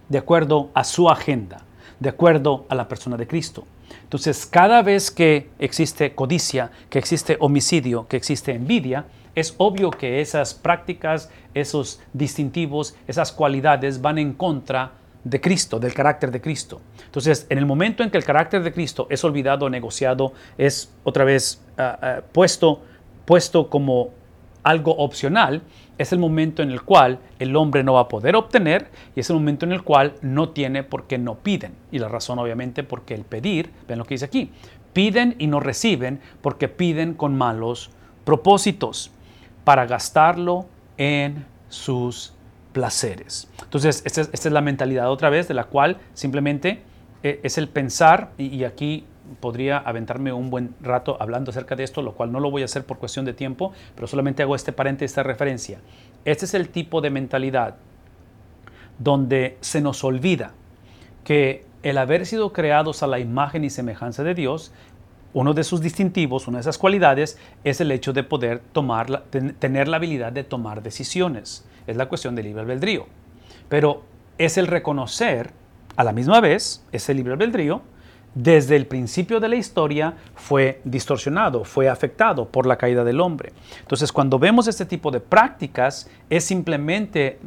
de acuerdo a su agenda, de acuerdo a la persona de Cristo. Entonces, cada vez que existe codicia, que existe homicidio, que existe envidia, es obvio que esas prácticas, esos distintivos, esas cualidades van en contra de Cristo, del carácter de Cristo. Entonces, en el momento en que el carácter de Cristo es olvidado, negociado, es otra vez ah, ah, puesto, puesto como algo opcional, es el momento en el cual el hombre no va a poder obtener y es el momento en el cual no tiene porque no piden. Y la razón obviamente porque el pedir, ven lo que dice aquí, piden y no reciben porque piden con malos propósitos para gastarlo en sus placeres. Entonces, esta es, la mentalidad otra vez de la cual simplemente eh, es el pensar, y, aquí podría aventarme un buen rato hablando acerca de esto, lo cual no lo voy a hacer por cuestión de tiempo, pero solamente hago este paréntesis, esta referencia. Este es el tipo de mentalidad donde se nos olvida que el haber sido creados a la imagen y semejanza de Dios uno de sus distintivos, una de esas cualidades, es el hecho de poder tomar, tener la habilidad de tomar decisiones. Es la cuestión del libre albedrío. Pero es el reconocer, a la misma vez, ese libre albedrío, desde el principio de la historia fue distorsionado, fue afectado por la caída del hombre. Entonces, cuando vemos este tipo de prácticas, es simplemente,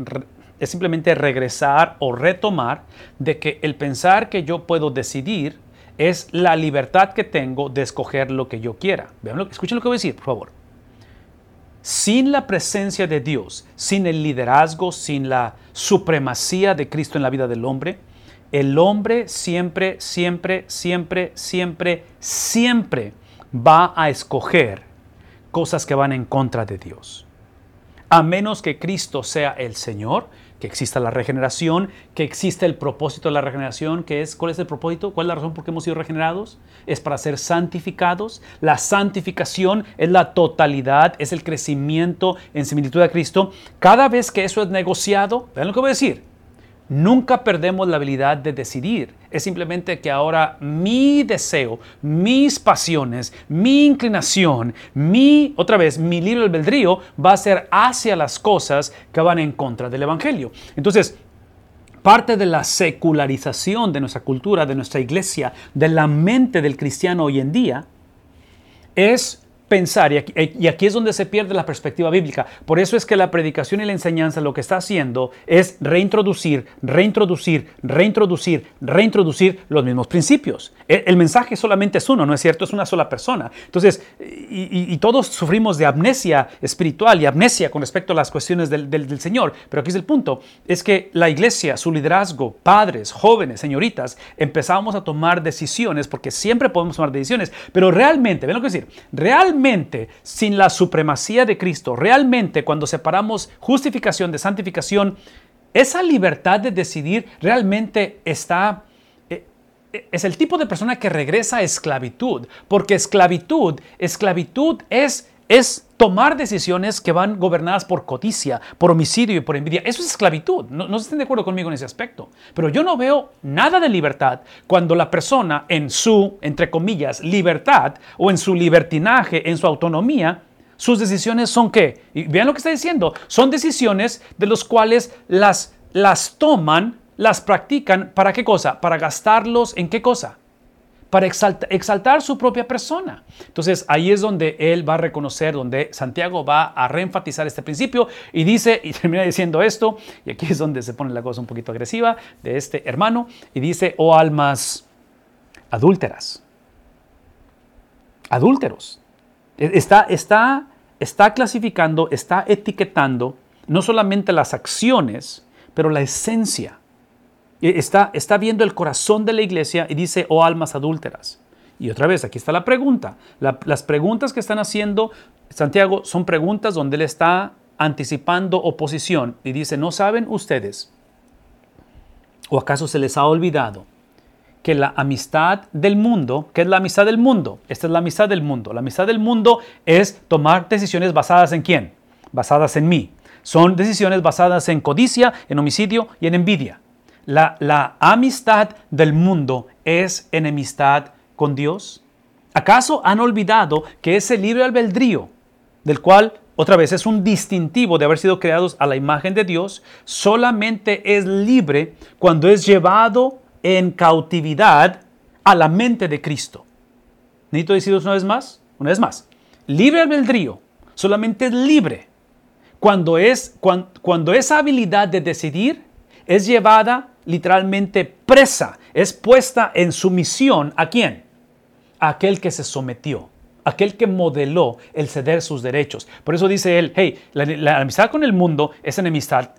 es simplemente regresar o retomar de que el pensar que yo puedo decidir es la libertad que tengo de escoger lo que yo quiera. Vean escuchen lo que voy a decir, por favor. Sin la presencia de Dios, sin el liderazgo, sin la supremacía de Cristo en la vida del hombre, el hombre siempre, siempre, siempre, siempre, siempre va a escoger cosas que van en contra de Dios. A menos que Cristo sea el Señor, que exista la regeneración, que exista el propósito de la regeneración, que es, ¿cuál es el propósito? ¿Cuál es la razón por qué hemos sido regenerados? Es para ser santificados. La santificación es la totalidad, es el crecimiento en similitud a Cristo. Cada vez que eso es negociado, vean lo que voy a decir, Nunca perdemos la habilidad de decidir. Es simplemente que ahora mi deseo, mis pasiones, mi inclinación, mi, otra vez, mi libre albedrío va a ser hacia las cosas que van en contra del Evangelio. Entonces, parte de la secularización de nuestra cultura, de nuestra iglesia, de la mente del cristiano hoy en día, es pensar, eh, y aquí, es donde se pierde la perspectiva bíblica. Por eso es que la predicación y la enseñanza lo que está haciendo es reintroducir, reintroducir, reintroducir, reintroducir los mismos principios. El, mensaje solamente es uno, ¿no es cierto? Es una sola persona. Entonces, y, todos sufrimos de amnesia espiritual y amnesia con respecto a las cuestiones del, del Señor. Pero aquí es el punto, es que la iglesia, su liderazgo, padres, jóvenes, señoritas, empezamos a tomar decisiones, porque siempre podemos tomar decisiones, pero realmente, ven lo que decir, realmente sin la supremacía de Cristo, realmente cuando separamos justificación de santificación, esa libertad de decidir realmente está eh, eh, es el tipo de persona que regresa a esclavitud, porque esclavitud, esclavitud es es tomar decisiones que van gobernadas por codicia, por homicidio y por envidia. Eso es esclavitud. No, no estén de acuerdo conmigo en ese aspecto. Pero yo no veo nada de libertad cuando la persona en su, entre comillas, libertad o en su libertinaje, en su autonomía, sus decisiones son qué? Y vean lo que está diciendo. Son decisiones de los cuales las, las toman, las practican. ¿Para qué cosa? Para gastarlos en qué cosa? Para exaltar, su propia persona. Entonces ahí es donde él va a reconocer, donde Santiago va a reenfatizar este principio y dice, y termina diciendo esto, y aquí es donde se pone la cosa un poquito agresiva de este hermano, y dice, oh almas adúlteras, adúlteros. E, está, está, está clasificando, está etiquetando no solamente las acciones, pero la esencia está, viendo el corazón de la iglesia y dice, oh almas adúlteras. Y otra vez, aquí está la pregunta. las preguntas que están haciendo Santiago son preguntas donde él está anticipando oposición y dice, ¿no saben ustedes? ¿O acaso se les ha olvidado que la amistad del mundo, ¿qué es la amistad del mundo? Esta es la amistad del mundo. La amistad del mundo es tomar decisiones basadas en quién? Basadas en mí. Son decisiones basadas en codicia, en homicidio y en envidia. La, amistad del mundo es enemistad con Dios. ¿Acaso han olvidado que ese libre albedrío, del cual otra vez es un distintivo de haber sido creados a la imagen de Dios, solamente es libre cuando es llevado en cautividad a la mente de Cristo? ¿Necesito deciros una vez más? Una vez más. Libre albedrío solamente es libre cuando, es, cuando, cuando esa habilidad de decidir es llevada literalmente presa, es puesta en sumisión a quién? A aquel que se sometió, aquel que modeló el ceder sus derechos. Por eso dice él, hey, la, amistad con el mundo es enemistad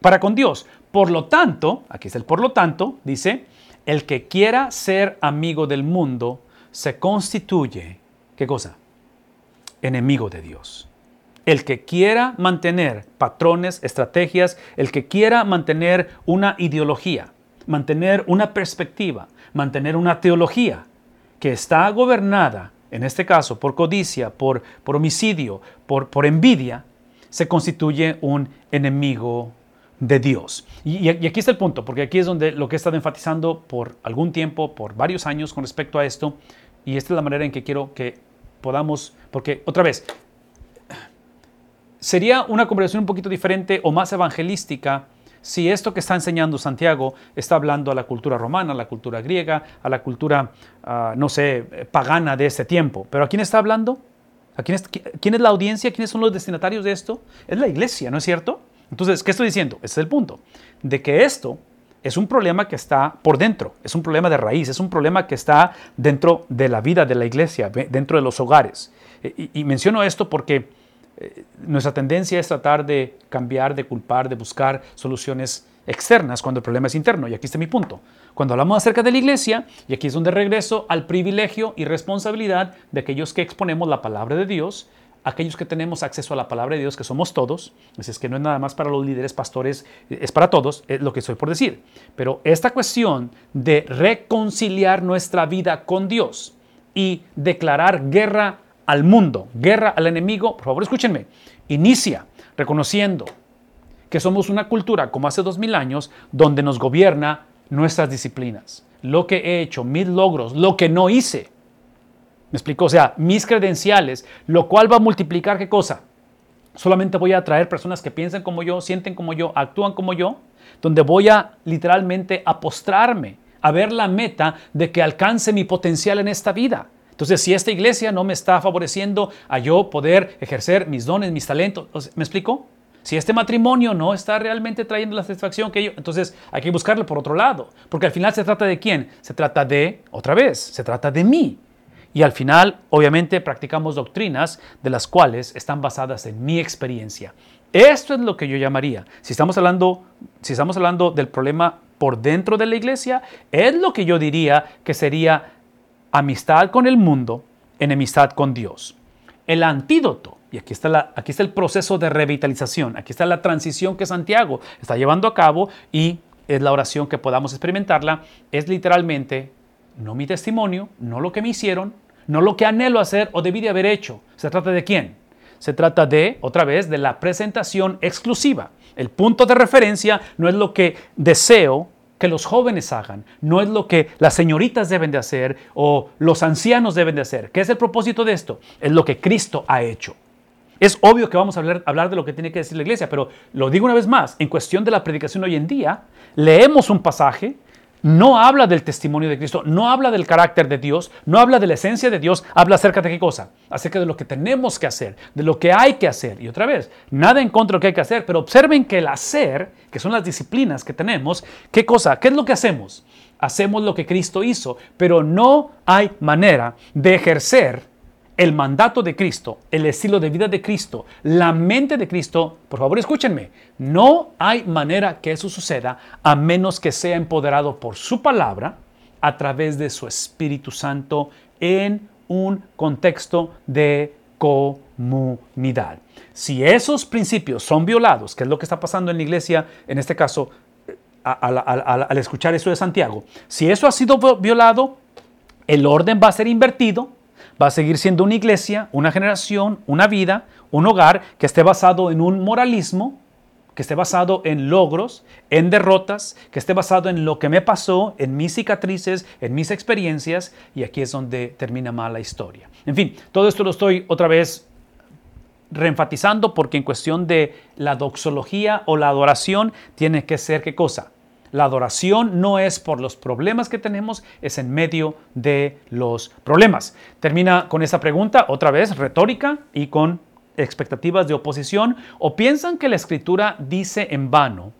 para con Dios. Por lo tanto, aquí está el por lo tanto, dice, el que quiera ser amigo del mundo se constituye, ¿qué cosa? Enemigo de Dios. El que quiera mantener patrones, estrategias, el que quiera mantener una ideología, mantener una perspectiva, mantener una teología que está gobernada, en este caso, por codicia, por, por homicidio, por, por envidia, se constituye un enemigo de Dios. Y, y, aquí está el punto, porque aquí es donde lo que he estado enfatizando por algún tiempo, por varios años con respecto a esto, y esta es la manera en que quiero que podamos, porque otra vez, sería una conversación un poquito diferente o más evangelística si esto que está enseñando Santiago está hablando a la cultura romana, a la cultura griega, a la cultura, ah, no sé, pagana de ese tiempo. Pero ¿a quién está hablando? ¿A quién, es, ¿Quién es la audiencia? ¿Quiénes son los destinatarios de esto? Es la iglesia, ¿no es cierto? Entonces, ¿qué estoy diciendo? Ese es el punto. De que esto es un problema que está por dentro, es un problema de raíz, es un problema que está dentro de la vida de la iglesia, dentro de los hogares. Y, menciono esto porque eh, nuestra tendencia es tratar de cambiar, de culpar, de buscar soluciones externas cuando el problema es interno. Y aquí está mi punto. Cuando hablamos acerca de la iglesia, y aquí es donde regreso al privilegio y responsabilidad de aquellos que exponemos la palabra de Dios, aquellos que tenemos acceso a la palabra de Dios, que somos todos, es que no es nada más para los líderes, pastores, es para todos, lo que estoy por decir. Pero esta cuestión de reconciliar nuestra vida con Dios y declarar guerra al mundo, guerra al enemigo, por favor escúchenme, inicia reconociendo que somos una cultura como hace dos mil años donde nos gobierna nuestras disciplinas, lo que he hecho, mis logros, lo que no hice ¿Me explico? O sea, mis credenciales, lo cual va a multiplicar qué cosa. Solamente voy a atraer personas que piensan como yo, sienten como yo, actúan como yo, donde voy a literalmente apostrarme a ver la meta de que alcance mi potencial en esta vida. Entonces, si esta iglesia no me está favoreciendo a yo poder ejercer mis dones, mis talentos, ¿me explico? Si este matrimonio no está realmente trayendo la satisfacción que yo, entonces hay que buscarlo por otro lado, porque al final se trata de quién? Se trata de, otra vez, se trata de mí. Y al final, obviamente, practicamos doctrinas de las cuales están basadas en mi experiencia. Esto es lo que yo llamaría, si estamos hablando, si estamos hablando del problema por dentro de la iglesia, es lo que yo diría que sería amistad con el mundo, enemistad con Dios. El antídoto, y aquí está, la, aquí está el proceso de revitalización, aquí está la transición que Santiago está llevando a cabo y es la oración que podamos experimentarla, es literalmente no mi testimonio, no lo que me hicieron, no lo que anhelo hacer o debí de haber hecho. ¿Se trata de quién? Se trata de, otra vez, de la presentación exclusiva. El punto de referencia no es lo que deseo que los jóvenes hagan, no es lo que las señoritas deben de hacer o los ancianos deben de hacer. ¿Qué es el propósito de esto? Es lo que Cristo ha hecho. Es obvio que vamos a hablar, hablar, de lo que tiene que decir la iglesia, pero lo digo una vez más, en cuestión de la predicación hoy en día, leemos un pasaje, no habla del testimonio de Cristo, no habla del carácter de Dios, no habla de la esencia de Dios, habla acerca de qué cosa, acerca de lo que tenemos que hacer, de lo que hay que hacer. Y otra vez, nada en contra de lo que hay que hacer, pero observen que el hacer, que son las disciplinas que tenemos, ¿qué cosa? ¿Qué es lo que hacemos? Hacemos lo que Cristo hizo, pero no hay manera de ejercer el mandato de Cristo, el estilo de vida de Cristo, la mente de Cristo, por favor escúchenme, no hay manera que eso suceda a menos que sea empoderado por su palabra a través de su Espíritu Santo en un contexto de comunidad. Si esos principios son violados, que es lo que está pasando en la iglesia, en este caso, al escuchar eso de Santiago, si eso ha sido violado, el orden va a ser invertido va a seguir siendo una iglesia, una generación, una vida, un hogar que esté basado en un moralismo, que esté basado en logros, en derrotas, que esté basado en lo que me pasó, en mis cicatrices, en mis experiencias, y aquí es donde termina mal la historia. En fin, todo esto lo estoy otra vez reenfatizando porque en cuestión de la doxología o la adoración tiene que ser qué cosa? La adoración no es por los problemas que tenemos, es en medio de los problemas. Termina con esta pregunta, otra vez retórica y con expectativas de oposición. ¿O piensan que la escritura dice en vano?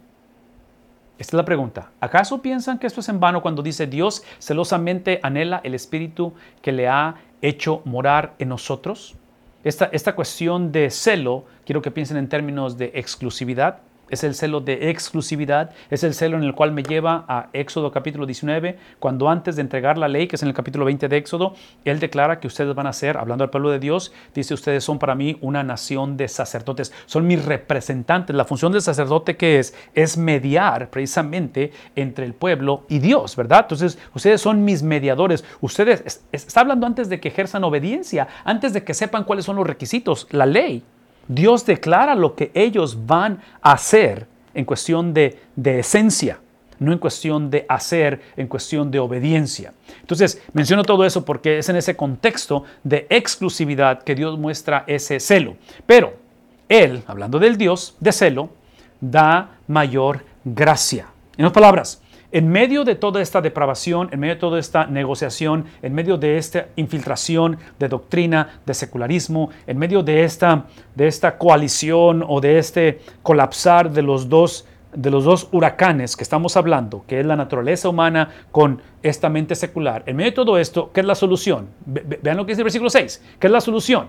Esta es la pregunta. ¿Acaso piensan que esto es en vano cuando dice Dios celosamente anhela el Espíritu que le ha hecho morar en nosotros? Esta, esta cuestión de celo, quiero que piensen en términos de exclusividad es el celo de exclusividad, es el celo en el cual me lleva a Éxodo capítulo 19, cuando antes de entregar la ley, que es en el capítulo 20 de Éxodo, Él declara que ustedes van a ser, hablando al pueblo de Dios, dice, ustedes son para mí una nación de sacerdotes, son mis representantes. La función del sacerdote que es, es mediar precisamente entre el pueblo y Dios, ¿verdad? Entonces, ustedes son mis mediadores, ustedes, está hablando antes de que ejerzan obediencia, antes de que sepan cuáles son los requisitos, la ley. Dios declara lo que ellos van a hacer en cuestión de, esencia, no en cuestión de hacer, en cuestión de obediencia. Entonces, menciono todo eso porque es en ese contexto de exclusividad que Dios muestra ese celo. Pero Él, hablando del Dios de celo, da mayor gracia. En otras palabras, en medio de toda esta depravación, en medio de toda esta negociación, en medio de esta infiltración de doctrina, de secularismo, en medio de esta, de esta coalición o de este colapsar de los dos de los dos huracanes que estamos hablando, que es la naturaleza humana con esta mente secular, en medio de todo esto, ¿qué es la solución? vean lo que dice el versículo 6. ¿Qué es la solución?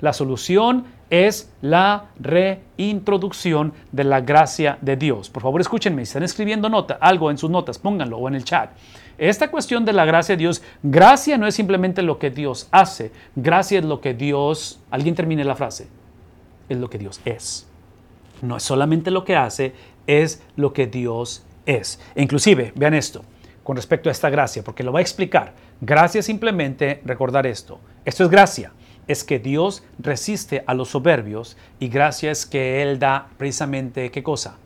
La solución es la reintroducción de la gracia de Dios. Por favor, escúchenme, si están escribiendo nota, algo en sus notas, pónganlo o en el chat. Esta cuestión de la gracia de Dios, gracia no es simplemente lo que Dios hace, gracia es lo que Dios, alguien termine la frase, es lo que Dios es. No es solamente lo que hace, es lo que Dios es. E inclusive, vean esto, con respecto a esta gracia, porque lo va a explicar. Gracia simplemente recordar esto. Esto es gracia es que Dios resiste a los soberbios y gracias que Él da precisamente, ¿qué cosa?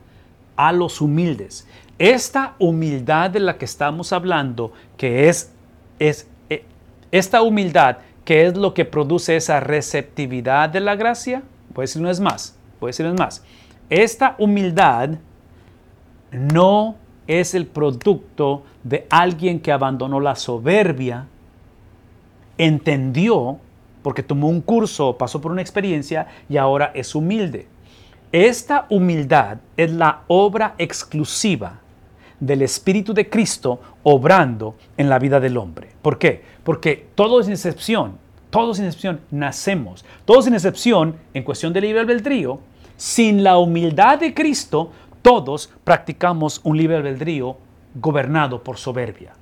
A los humildes. Esta humildad de la que estamos hablando, que es, es eh, esta humildad, que es lo que produce esa receptividad de la gracia, puede decir no es más, puede decir no es más. Esta humildad no es el producto de alguien que abandonó la soberbia, entendió porque tomó un curso, pasó por una experiencia y ahora es humilde. Esta humildad es la obra exclusiva del Espíritu de Cristo obrando en la vida del hombre. ¿Por qué? Porque todos sin excepción, todos sin excepción nacemos, todos sin excepción en cuestión de libre albedrío, sin la humildad de Cristo, todos practicamos un libre albedrío gobernado por soberbia.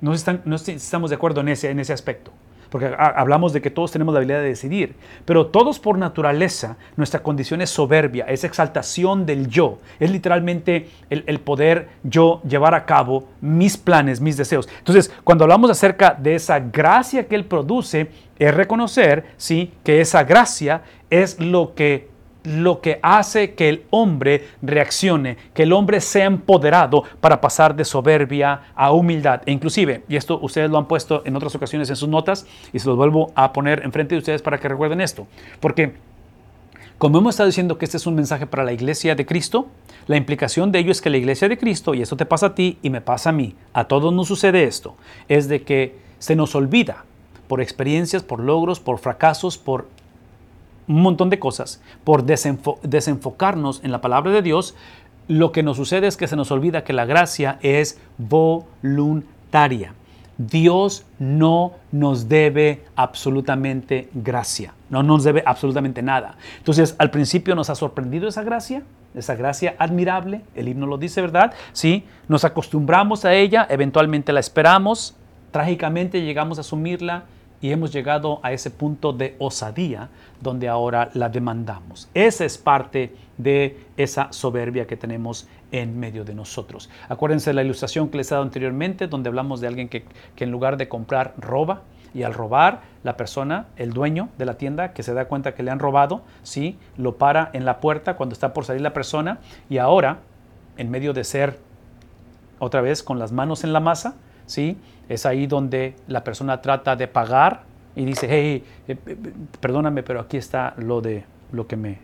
No, estamos de acuerdo en ese, en ese aspecto porque hablamos de que todos tenemos la habilidad de decidir, pero todos por naturaleza, nuestra condición es soberbia, es exaltación del yo, es literalmente el, poder yo llevar a cabo mis planes, mis deseos. Entonces, cuando hablamos acerca de esa gracia que Él produce, es reconocer, sí, que esa gracia es lo que lo que hace que el hombre reaccione, que el hombre sea empoderado para pasar de soberbia a humildad. E inclusive, y esto ustedes lo han puesto en otras ocasiones en sus notas, y se los vuelvo a poner enfrente de ustedes para que recuerden esto, porque como hemos estado diciendo que este es un mensaje para la iglesia de Cristo, la implicación de ello es que la iglesia de Cristo, y esto te pasa a ti y me pasa a mí, a todos nos sucede esto, es de que se nos olvida por experiencias, por logros, por fracasos, por un montón de cosas, por desenfocarnos en la palabra de Dios, lo que nos sucede es que se nos olvida que la gracia es voluntaria. Dios no nos debe absolutamente gracia, no nos debe absolutamente nada. Entonces, al principio nos ha sorprendido esa gracia, esa gracia admirable, el himno lo dice, ¿verdad? Sí, nos acostumbramos a ella, eventualmente la esperamos, trágicamente llegamos a asumirla y hemos llegado a ese punto de osadía donde ahora la demandamos. Esa es parte de esa soberbia que tenemos en medio de nosotros. Acuérdense de la ilustración que les he dado anteriormente, donde hablamos de alguien que, en lugar de comprar roba, y al robar, la persona, el dueño de la tienda, que se da cuenta que le han robado, ¿sí? lo para en la puerta cuando está por salir la persona y ahora, en medio de ser otra vez con las manos en la masa, ¿sí? Es ahí donde la persona trata de pagar y dice, hey, eh, eh, perdóname, pero aquí está lo de lo que me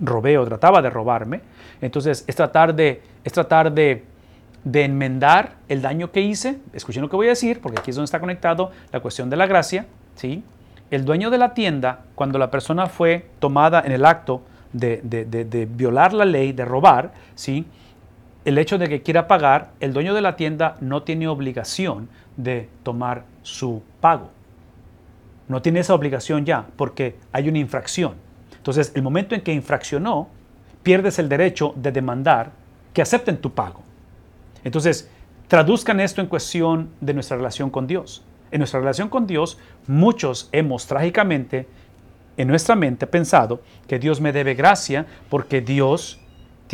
robé o trataba de robarme. Entonces es tratar de, es tratar de, de enmendar el daño que hice. Escuchen lo que voy a decir, porque aquí es donde está conectado la cuestión de la gracia. ¿sí? El dueño de la tienda, cuando la persona fue tomada en el acto de, de, de violar la ley, de robar, ¿sí? El hecho de que quiera pagar, el dueño de la tienda no tiene obligación de tomar su pago. No tiene esa obligación ya porque hay una infracción. Entonces, el momento en que infraccionó, pierdes el derecho de demandar que acepten tu pago. Entonces, traduzcan esto en cuestión de nuestra relación con Dios. En nuestra relación con Dios, muchos hemos trágicamente en nuestra mente pensado que Dios me debe gracia porque Dios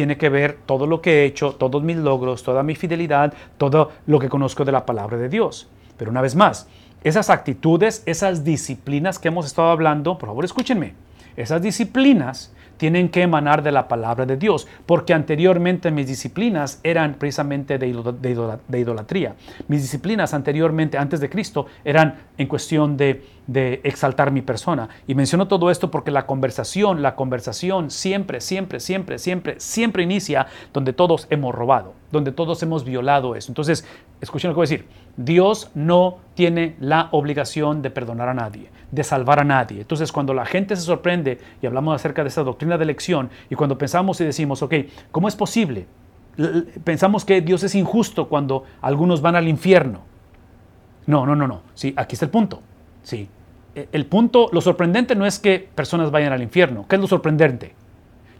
tiene que ver todo lo que he hecho, todos mis logros, toda mi fidelidad, todo lo que conozco de la palabra de Dios. Pero una vez más, esas actitudes, esas disciplinas que hemos estado hablando, por favor escúchenme, esas disciplinas tienen que emanar de la palabra de Dios, porque anteriormente mis disciplinas eran precisamente de, idolatría. Mis disciplinas anteriormente, antes de Cristo, eran en cuestión de, exaltar mi persona. Y menciono todo esto porque la conversación, la conversación siempre, siempre, siempre, siempre, siempre inicia donde todos hemos robado, donde todos hemos violado eso. Entonces, escuchen lo que voy a decir. Dios no tiene la obligación de perdonar a nadie, de salvar a nadie. Entonces, cuando la gente se sorprende y hablamos acerca de esta doctrina de elección, y cuando pensamos y decimos, ok, ¿cómo es posible? Pensamos que Dios es injusto cuando algunos van al infierno. No, no, no, no. Sí, aquí está el punto. Sí. E, el punto, lo sorprendente no es que personas vayan al infierno. ¿Qué es lo sorprendente?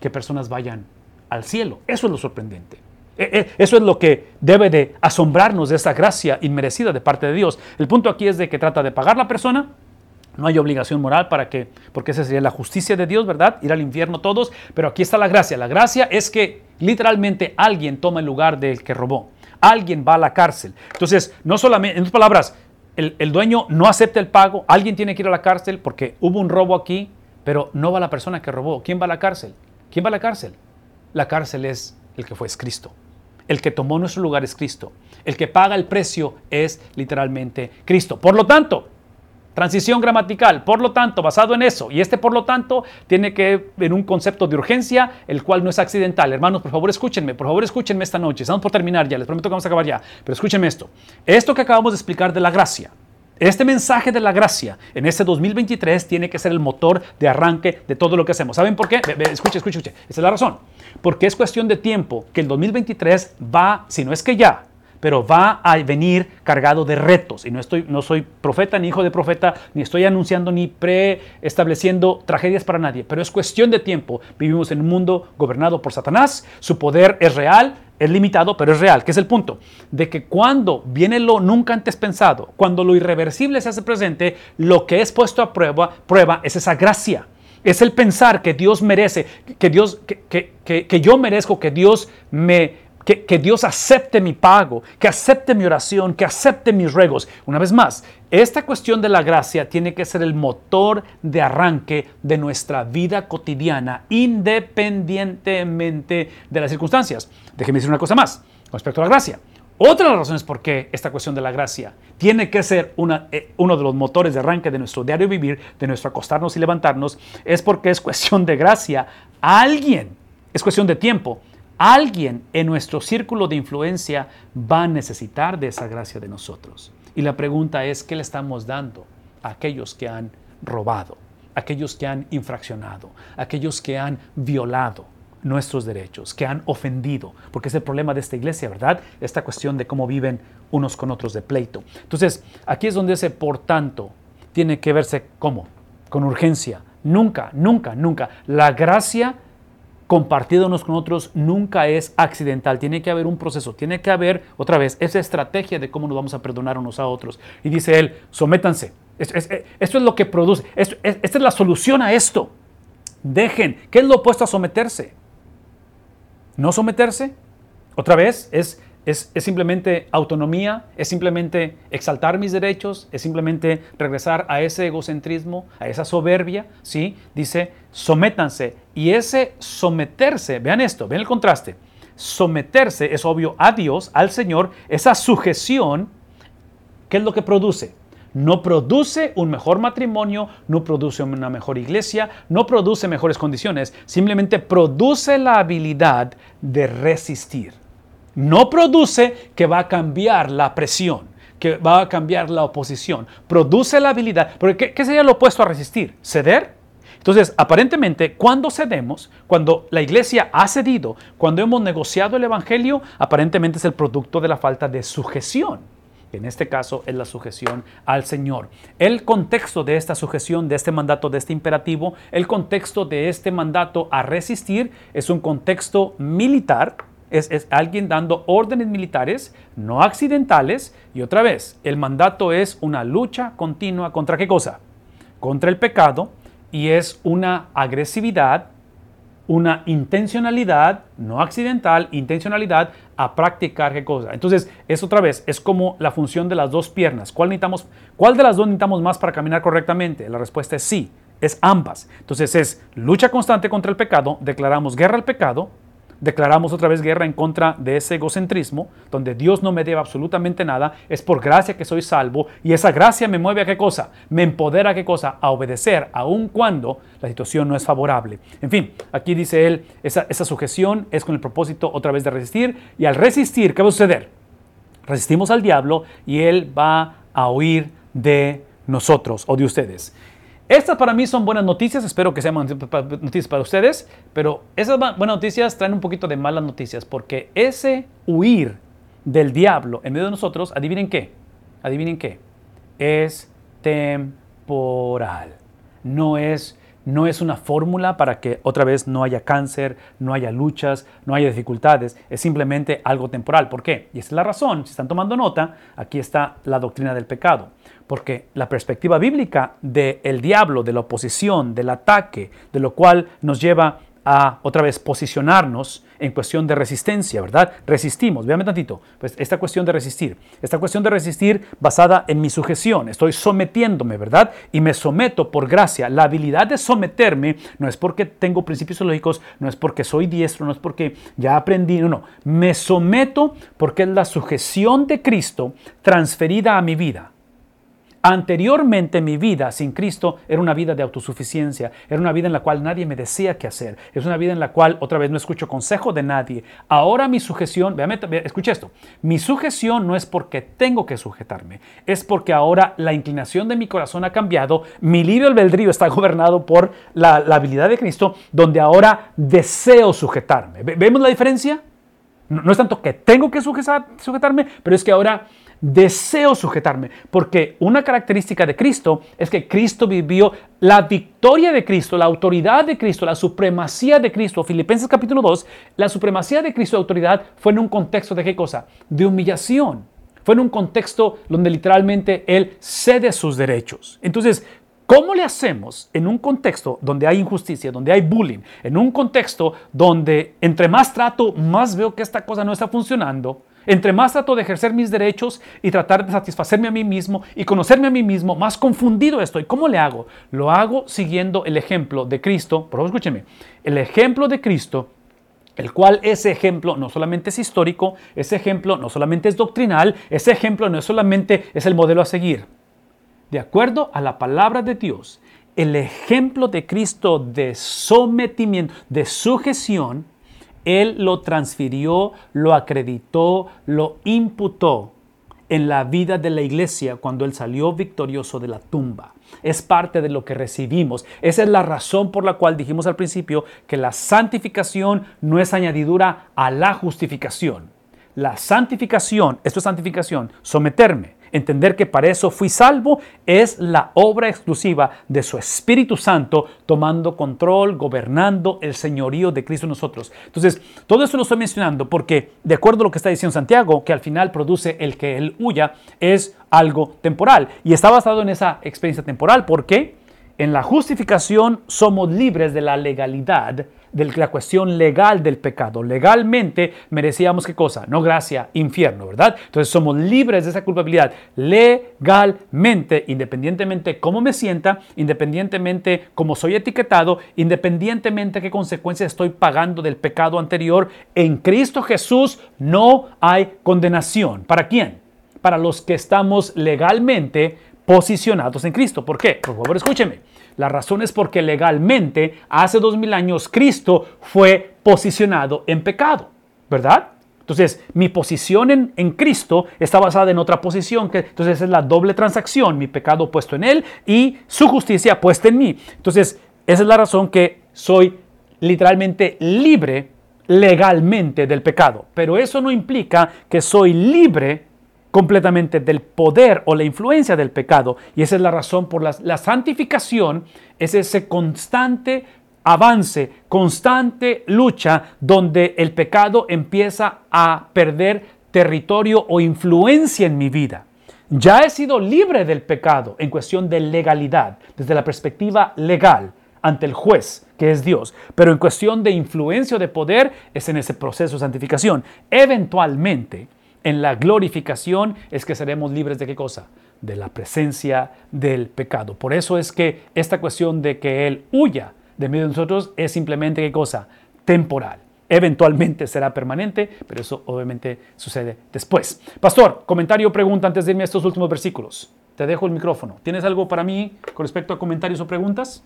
Que personas vayan al cielo. Eso es lo sorprendente. E, e, eso es lo que debe de asombrarnos de esta gracia inmerecida de parte de Dios. El punto aquí es de que trata de pagar la persona. No hay obligación moral para que, porque esa sería la justicia de Dios, ¿verdad? Ir al infierno todos. Pero aquí está la gracia. La gracia es que literalmente alguien toma el lugar del que robó. Alguien va a la cárcel. Entonces, no solamente, en otras palabras, el, dueño no acepta el pago. Alguien tiene que ir a la cárcel porque hubo un robo aquí, pero no va la persona que robó. ¿Quién va a la cárcel? ¿Quién va a la cárcel? La cárcel es el que fue Cristo. El que tomó nuestro lugar es Cristo. El que paga el precio es literalmente Cristo. Por lo tanto, transición gramatical, por lo tanto, basado en eso, y este por lo tanto tiene que ver un concepto de urgencia, el cual no es accidental. Hermanos, por favor escúchenme, por favor escúchenme esta noche. Estamos por terminar ya, les prometo que vamos a acabar ya, pero escúchenme esto. Esto que acabamos de explicar de la gracia, este mensaje de la gracia en este 2023 tiene que ser el motor de arranque de todo lo que hacemos. ¿Saben por qué? Escuche, escuche, escuche. Esa es la razón. Porque es cuestión de tiempo que el 2023 va, si no es que ya, pero va a venir cargado de retos. Y no, estoy, no soy profeta ni hijo de profeta, ni estoy anunciando ni preestableciendo tragedias para nadie, pero es cuestión de tiempo. Vivimos en un mundo gobernado por Satanás, su poder es real, es limitado, pero es real, que es el punto, de que cuando viene lo nunca antes pensado, cuando lo irreversible se hace presente, lo que es puesto a prueba, prueba es esa gracia. Es el pensar que Dios merece, que Dios, que, que, que yo merezco, que Dios me, que, Dios acepte mi pago, que acepte mi oración, que acepte mis ruegos. Una vez más, esta cuestión de la gracia tiene que ser el motor de arranque de nuestra vida cotidiana, independientemente de las circunstancias. Déjeme decir una cosa más con respecto a la gracia. Otra de las razones por qué esta cuestión de la gracia tiene que ser una, eh, uno de los motores de arranque de nuestro diario vivir, de nuestro acostarnos y levantarnos, es porque es cuestión de gracia. Alguien, es cuestión de tiempo alguien en nuestro círculo de influencia va a necesitar de esa gracia de nosotros. Y la pregunta es, ¿qué le estamos dando a aquellos que han robado, aquellos que han infraccionado, aquellos que han violado nuestros derechos, que han ofendido? Porque es el problema de esta iglesia, ¿verdad? Esta cuestión de cómo viven unos con otros de pleito. Entonces, aquí es donde ese por tanto tiene que verse como, con urgencia. Nunca, nunca, nunca. La gracia compartido unos con otros nunca es accidental, tiene que haber un proceso, tiene que haber otra vez esa estrategia de cómo nos vamos a perdonar unos a otros. Y dice él, sométanse. Esto es, lo que produce, esta es la solución a esto. Dejen, ¿qué es lo opuesto a someterse? No someterse, otra vez, es es, simplemente autonomía, es simplemente exaltar mis derechos, es simplemente regresar a ese egocentrismo, a esa soberbia, ¿sí? Dice, sométanse. Y ese someterse, vean esto, vean el contraste. Someterse es obvio a Dios, al Señor, esa sujeción, ¿qué es lo que produce? No produce un mejor matrimonio, no produce una mejor iglesia, no produce mejores condiciones, simplemente produce la habilidad de resistir no produce que va a cambiar la presión, que va a cambiar la oposición. Produce la habilidad. Porque ¿qué, sería lo opuesto a resistir? ¿Ceder? Entonces, aparentemente, cuando cedemos, cuando la iglesia ha cedido, cuando hemos negociado el Evangelio, aparentemente es el producto de la falta de sujeción. En este caso es la sujeción al Señor. El contexto de esta sujeción, de este mandato, de este imperativo, el contexto de este mandato a resistir es un contexto militar, es, alguien dando órdenes militares, no accidentales. Y otra vez, el mandato es una lucha continua contra qué cosa? Contra el pecado y es una agresividad, una intencionalidad, no accidental, intencionalidad a practicar qué cosa. Entonces, es otra vez, es como la función de las dos piernas. ¿Cuál, necesitamos, ¿Cuál de las dos necesitamos más para caminar correctamente? La respuesta es sí, es ambas. Entonces es lucha constante contra el pecado, declaramos guerra al pecado, declaramos otra vez guerra en contra de ese egocentrismo, donde Dios no me debe absolutamente nada, es por gracia que soy salvo y esa gracia me mueve a qué cosa, me empodera a qué cosa, a obedecer, aun cuando la situación no es favorable. En fin, aquí dice él, esa, sujeción es con el propósito otra vez de resistir y al resistir, ¿qué va a suceder? Resistimos al diablo y él va a huir de nosotros o de ustedes. Estas para mí son buenas noticias, espero que sean noticias para ustedes, pero esas buenas noticias traen un poquito de malas noticias, porque ese huir del diablo en medio de nosotros, adivinen qué, adivinen qué, es temporal, no es no es una fórmula para que otra vez no haya cáncer, no haya luchas, no haya dificultades, es simplemente algo temporal. ¿Por qué? Y esa es la razón, si están tomando nota, aquí está la doctrina del pecado. Porque la perspectiva bíblica del diablo, de la oposición, del ataque, de lo cual nos lleva a otra vez posicionarnos en cuestión de resistencia, ¿verdad? Resistimos, véame tantito, pues esta cuestión de resistir, esta cuestión de resistir basada en mi sujeción, estoy sometiéndome, ¿verdad? Y me someto por gracia. La habilidad de someterme no es porque tengo principios lógicos, no es porque soy diestro, no es porque ya aprendí, no, no, me someto porque es la sujeción de Cristo transferida a mi vida. Anteriormente mi vida sin Cristo era una vida de autosuficiencia, era una vida en la cual nadie me decía qué hacer, es una vida en la cual otra vez no escucho consejo de nadie. Ahora mi sujeción, véame, escucha esto, mi sujeción no es porque tengo que sujetarme, es porque ahora la inclinación de mi corazón ha cambiado, mi libre albedrío está gobernado por la, habilidad de Cristo, donde ahora deseo sujetarme. ¿Vemos la diferencia? No, es tanto que tengo que sujetarme, pero es que ahora deseo sujetarme, porque una característica de Cristo es que Cristo vivió la victoria de Cristo, la autoridad de Cristo, la supremacía de Cristo. Filipenses capítulo 2, la supremacía de Cristo, la autoridad, fue en un contexto de qué cosa? De humillación. Fue en un contexto donde literalmente Él cede sus derechos. Entonces, ¿Cómo le hacemos en un contexto donde hay injusticia, donde hay bullying, en un contexto donde entre más trato, más veo que esta cosa no está funcionando? Entre más trato de ejercer mis derechos y tratar de satisfacerme a mí mismo y conocerme a mí mismo, más confundido estoy. ¿Cómo le hago? Lo hago siguiendo el ejemplo de Cristo. Por favor, escúcheme. El ejemplo de Cristo el cual ese ejemplo no solamente es histórico, ese ejemplo no solamente es doctrinal, ese ejemplo no solamente es el modelo a seguir. De acuerdo a la palabra de Dios, el ejemplo de Cristo de sometimiento, de sujeción, él lo transfirió, lo acreditó, lo imputó en la vida de la iglesia cuando Él salió victorioso de la tumba. Es parte de lo que recibimos. Esa es la razón por la cual dijimos al principio que la santificación no es añadidura a la justificación. La santificación, esto es santificación, someterme, Entender que para eso fui salvo es la obra exclusiva de su Espíritu Santo tomando control, gobernando el señorío de Cristo en nosotros. Entonces, todo esto lo estoy mencionando porque, de acuerdo a lo que está diciendo Santiago, que al final produce el que él huya, es algo temporal. Y está basado en esa experiencia temporal porque en la justificación somos libres de la legalidad de la cuestión legal del pecado. Legalmente merecíamos qué cosa? No gracia, infierno, ¿verdad? Entonces somos libres de esa culpabilidad legalmente, independientemente cómo me sienta, independientemente cómo soy etiquetado, independientemente qué consecuencias estoy pagando del pecado anterior. En Cristo Jesús no hay condenación. ¿Para quién? Para los que estamos legalmente posicionados en Cristo. ¿Por qué? Por favor, escúcheme. La razón es porque legalmente, hace dos mil años, Cristo fue posicionado en pecado, ¿verdad? Entonces, mi posición en, en, Cristo está basada en otra posición, que entonces es la doble transacción, mi pecado puesto en Él y su justicia puesta en mí. Entonces, esa es la razón que soy literalmente libre legalmente del pecado. Pero eso no implica que soy libre completamente del poder o la influencia del pecado. Y esa es la razón por la, la santificación, es ese constante avance, constante lucha donde el pecado empieza a perder territorio o influencia en mi vida. Ya he sido libre del pecado en cuestión de legalidad, desde la perspectiva legal ante el juez, que es Dios. Pero en cuestión de influencia o de poder, es en ese proceso de santificación. Eventualmente, en la glorificación es que seremos libres de qué cosa? de la presencia del pecado. Por eso es que esta cuestión de que Él huya de medio de nosotros es simplemente qué cosa? Temporal. Eventualmente será permanente, pero eso obviamente sucede después. Pastor, comentario o pregunta antes de irme a estos últimos versículos. Te dejo el micrófono. ¿Tienes algo para mí con respecto a comentarios o preguntas?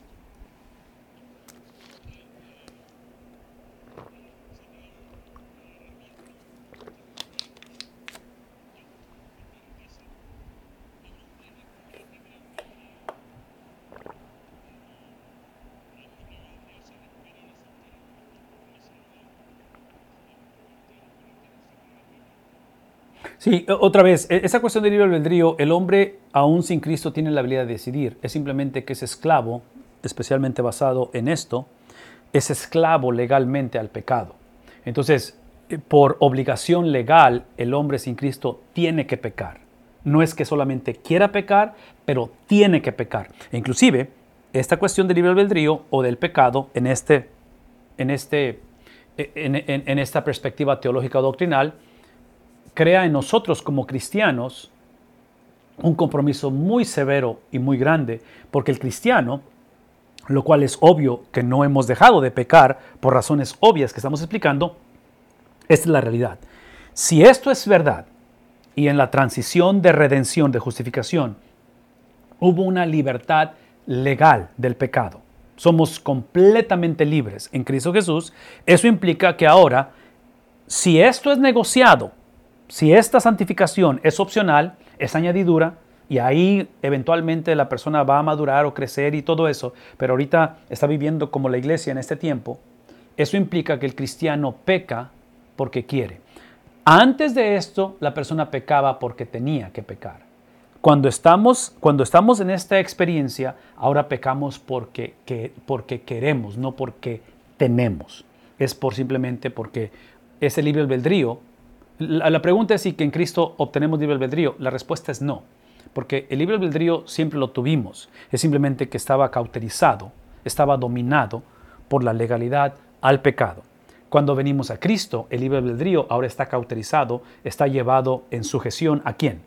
Sí, otra vez, e-, esa cuestión del libre albedrío, el hombre aún sin Cristo tiene la habilidad de decidir. Es simplemente que es esclavo, especialmente basado en esto, es esclavo legalmente al pecado. Entonces, eh, por obligación legal, el hombre sin Cristo tiene que pecar. No es que solamente quiera pecar, pero tiene que pecar. E inclusive, esta cuestión del libre albedrío o del pecado en, este, en, este, e-, en esta perspectiva teológica doctrinal, crea en nosotros como cristianos un compromiso muy severo y muy grande, porque el cristiano, lo cual es obvio que no hemos dejado de pecar por razones obvias que estamos explicando, esta es la realidad. Si esto es verdad, y en la transición de redención, de justificación, hubo una libertad legal del pecado, somos completamente libres en Cristo Jesús, eso implica que ahora, si esto es negociado si esta santificación es opcional, es añadidura, y ahí eventualmente la persona va a madurar o crecer y todo eso, pero ahorita está viviendo como la iglesia en este tiempo, eso implica que el cristiano peca porque quiere. Antes de esto, la persona pecaba porque tenía que pecar. Cuando estamos, cuando estamos en esta experiencia, ahora pecamos porque, porque queremos, no porque tenemos. Es por simplemente porque ese libre albedrío la, pregunta es si que en Cristo obtenemos libre albedrío. La respuesta es no, porque el libre albedrío siempre lo tuvimos. Es simplemente que estaba cauterizado, estaba dominado por la legalidad al pecado. Cuando venimos a Cristo, el libre albedrío ahora está cauterizado, está llevado en sujeción a quién?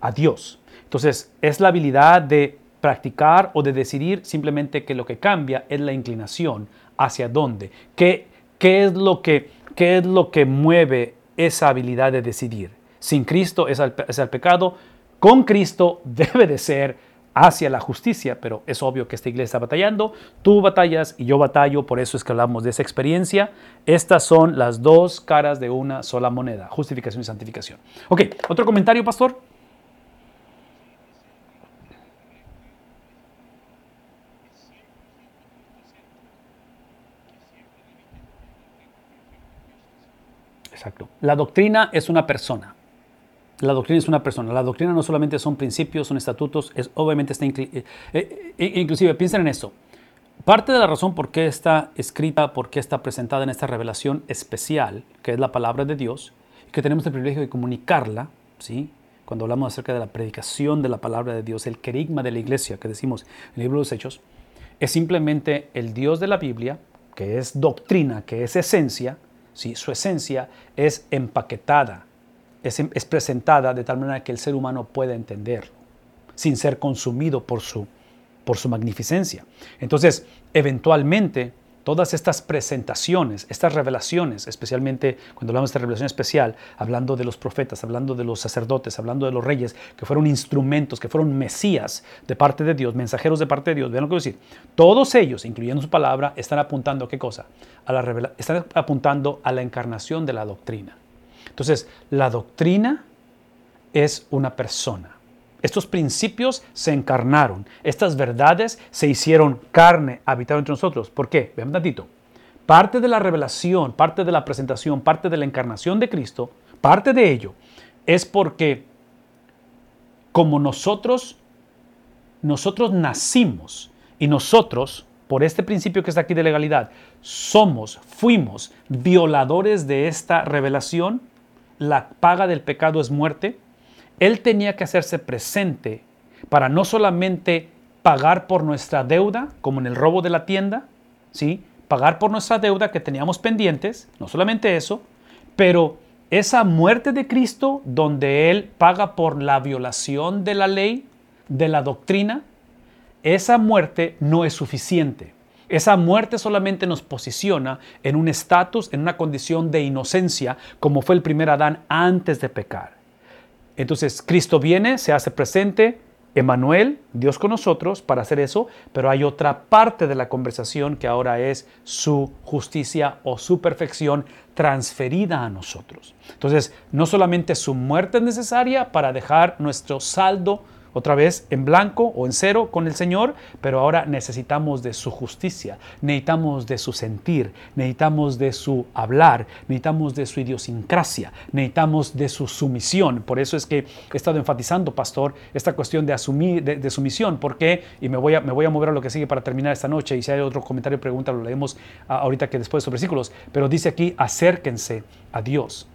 A Dios. Entonces, es la habilidad de practicar o de decidir simplemente que lo que cambia es la inclinación hacia dónde. ¿Qué, qué es, lo que, qué es lo que mueve esa habilidad de decidir. Sin Cristo es el, pecado, con Cristo debe de ser hacia la justicia, pero es obvio que esta iglesia está batallando, tú batallas y yo batallo, por eso es que hablamos de esa experiencia. Estas son las dos caras de una sola moneda, justificación y santificación. Ok, otro comentario, pastor. Exacto. La doctrina es una persona. La doctrina es una persona. La doctrina no solamente son principios, son estatutos, es, obviamente está eh, eh, eh, inclusive piensen en esto. Parte de la razón por qué está escrita, por qué está presentada en esta revelación especial, que es la palabra de Dios, que tenemos el privilegio de comunicarla, ¿sí? cuando hablamos acerca de la predicación de la palabra de Dios, el querigma de la iglesia que decimos en el libro de los Hechos, es simplemente el Dios de la Biblia, que es doctrina, que es esencia, su esencia es empaquetada, es, es, presentada de tal manera que el ser humano pueda entenderlo, sin ser consumido por su, por su magnificencia. Entonces, eventualmente, todas estas presentaciones, estas revelaciones, especialmente cuando hablamos de revelación especial, hablando de los profetas, hablando de los sacerdotes, hablando de los reyes, que fueron instrumentos, que fueron mesías de parte de Dios, mensajeros de parte de Dios, vean lo que a decir. Todos ellos, incluyendo su palabra, están apuntando a qué cosa? A la están apuntando a la encarnación de la doctrina. Entonces, la doctrina es una persona. Estos principios se encarnaron, estas verdades se hicieron carne, habitaron entre nosotros. ¿Por qué? Vean un tantito. Parte de la revelación, parte de la presentación, parte de la encarnación de Cristo, parte de ello es porque como nosotros, nosotros nacimos y nosotros, por este principio que está aquí de legalidad, somos, fuimos violadores de esta revelación, la paga del pecado es muerte, él tenía que hacerse presente para no solamente pagar por nuestra deuda, como en el robo de la tienda, ¿sí? pagar por nuestra deuda que teníamos pendientes, no solamente eso, pero esa muerte de Cristo, donde Él paga por la violación de la ley, de la doctrina, esa muerte no es suficiente. Esa muerte solamente nos posiciona en un estatus, en una condición de inocencia, como fue el primer Adán antes de pecar. Entonces Cristo viene, se hace presente, Emanuel, Dios con nosotros, para hacer eso, pero hay otra parte de la conversación que ahora es su justicia o su perfección transferida a nosotros. Entonces, no solamente su muerte es necesaria para dejar nuestro saldo otra vez en blanco o en cero con el Señor, pero ahora necesitamos de su justicia, necesitamos de su sentir, necesitamos de su hablar, necesitamos de su idiosincrasia, necesitamos de su sumisión. Por eso es que he estado enfatizando, pastor, esta cuestión de asumir, de, sumisión. ¿Por qué? Y me voy, a, me voy a mover a lo que sigue para terminar esta noche. Y si hay otro comentario o pregunta, lo leemos ahorita que después de estos versículos. Pero dice aquí, acérquense a Dios.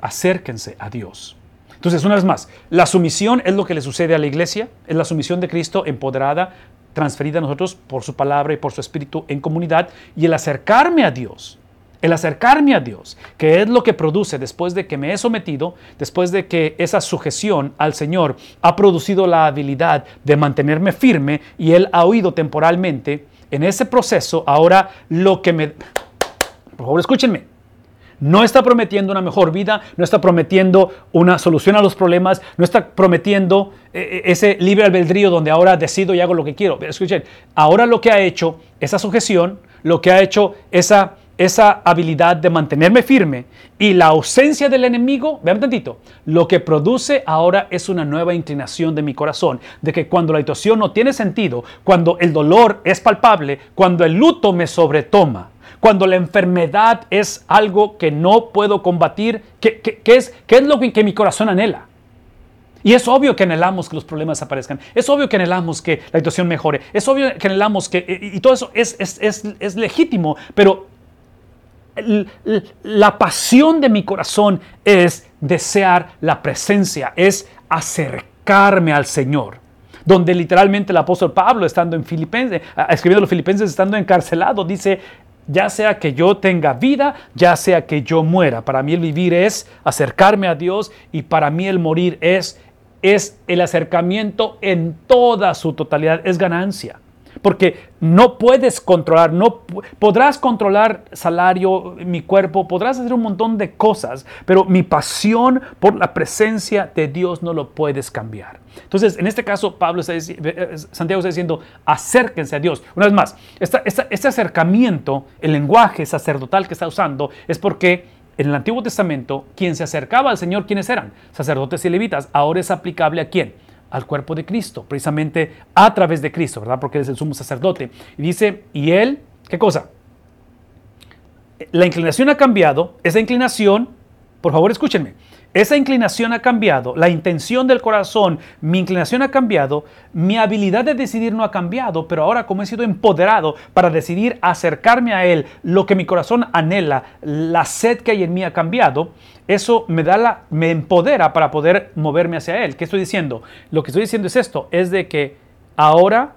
Acérquense a Dios. Entonces, una vez más, la sumisión es lo que le sucede a la iglesia, es la sumisión de Cristo empoderada, transferida a nosotros por su palabra y por su espíritu en comunidad, y el acercarme a Dios, el acercarme a Dios, que es lo que produce después de que me he sometido, después de que esa sujeción al Señor ha producido la habilidad de mantenerme firme y Él ha oído temporalmente, en ese proceso ahora lo que me... Por favor, escúchenme. No está prometiendo una mejor vida, no está prometiendo una solución a los problemas, no está prometiendo eh, eh, ese libre albedrío donde ahora decido y hago lo que quiero. Escuchen, ahora lo que ha hecho esa sujeción, lo que ha hecho esa, esa habilidad de mantenerme firme y la ausencia del enemigo, vean tantito, lo que produce ahora es una nueva inclinación de mi corazón, de que cuando la situación no tiene sentido, cuando el dolor es palpable, cuando el luto me sobretoma, cuando la enfermedad es algo que no puedo combatir, ¿qué, es, qué es lo que, mi corazón anhela? Y es obvio que anhelamos que los problemas aparezcan. Es obvio que anhelamos que la situación mejore. Es obvio que anhelamos que... Y todo eso es, es, legítimo. Pero la pasión de mi corazón es desear la presencia. Es acercarme al Señor donde literalmente el apóstol Pablo, estando en Filipenses, escribiendo los Filipenses, estando encarcelado, dice, ya sea que yo tenga vida, ya sea que yo muera. Para mí el vivir es acercarme a Dios y para mí el morir es, es el acercamiento en toda su totalidad, es ganancia porque no puedes controlar, no podrás controlar salario, mi cuerpo, podrás hacer un montón de cosas, pero mi pasión por la presencia de Dios no lo puedes cambiar. Entonces, en este caso, Pablo está, eh, Santiago está diciendo, acérquense a Dios. Una vez más, este acercamiento, el lenguaje sacerdotal que está usando, es porque en el Antiguo Testamento, quien se acercaba al Señor, ¿quiénes eran? Sacerdotes y levitas. Ahora es aplicable a quién? Al cuerpo de Cristo, precisamente a través de Cristo, ¿verdad? Porque es el sumo sacerdote. Y dice, y Él, ¿qué cosa? La inclinación ha cambiado, esa inclinación, por favor escúchenme, esa inclinación ha cambiado, la intención del corazón, mi inclinación ha cambiado, mi habilidad de decidir no ha cambiado, pero ahora como he sido empoderado para decidir acercarme a Él, lo que mi corazón anhela, la sed que hay en mí ha cambiado, eso me da la, me empodera para poder moverme hacia Él. ¿Qué estoy diciendo? Lo que estoy diciendo es esto, es de que ahora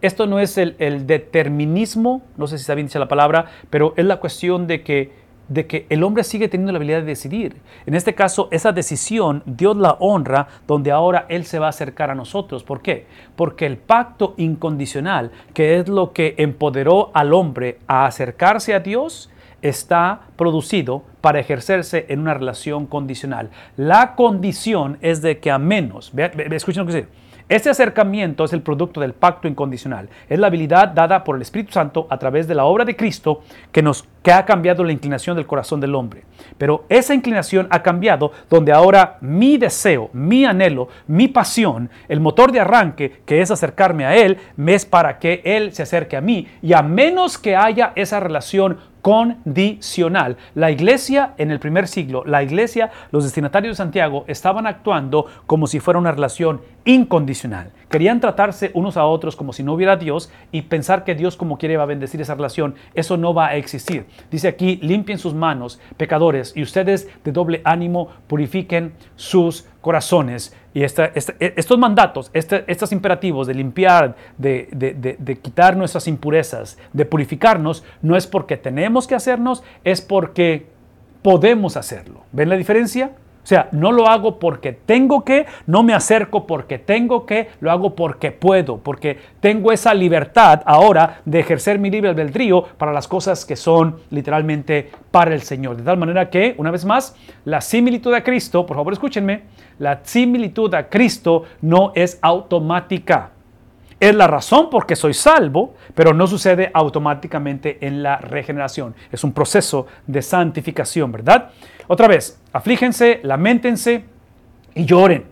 esto no es el, determinismo, no sé si está bien dicha la palabra, pero es la cuestión de que de que el hombre sigue teniendo la habilidad de decidir. En este caso, esa decisión Dios la honra donde ahora Él se va a acercar a nosotros. ¿Por qué? Porque el pacto incondicional, que es lo que empoderó al hombre a acercarse a Dios, está producido para ejercerse en una relación condicional. La condición es de que a menos, escuchen lo que dice, este acercamiento es el producto del pacto incondicional. Es la habilidad dada por el Espíritu Santo a través de la obra de Cristo que nos que ha cambiado la inclinación del corazón del hombre. Pero esa inclinación ha cambiado donde ahora mi deseo, mi anhelo, mi pasión, el motor de arranque que es acercarme a él, es para que él se acerque a mí y a menos que haya esa relación condicional. La iglesia en el primer siglo, la iglesia, los destinatarios de Santiago estaban actuando como si fuera una relación incondicional. Querían tratarse unos a otros como si no hubiera Dios y pensar que Dios como quiere va a bendecir esa relación. Eso no va a existir. Dice aquí, limpien sus manos, pecadores, y ustedes de doble ánimo purifiquen sus corazones. Y estos mandatos, estos imperativos de limpiar, de, de, quitar nuestras impurezas, de purificarnos, no es porque tenemos que hacernos, es porque podemos hacerlo. ¿Ven la diferencia? O sea, no lo hago porque tengo que, no me acerco porque tengo que, lo hago porque puedo, porque tengo esa libertad ahora de ejercer mi libre albedrío para las cosas que son literalmente para el Señor. De tal manera que, una vez más, la similitud a Cristo, por favor escúchenme, la similitud a Cristo no es automática. Es la razón por qué soy salvo, pero no sucede automáticamente en la regeneración. Es un proceso de santificación, ¿verdad? Otra vez, aflíjense, lamentense y lloren.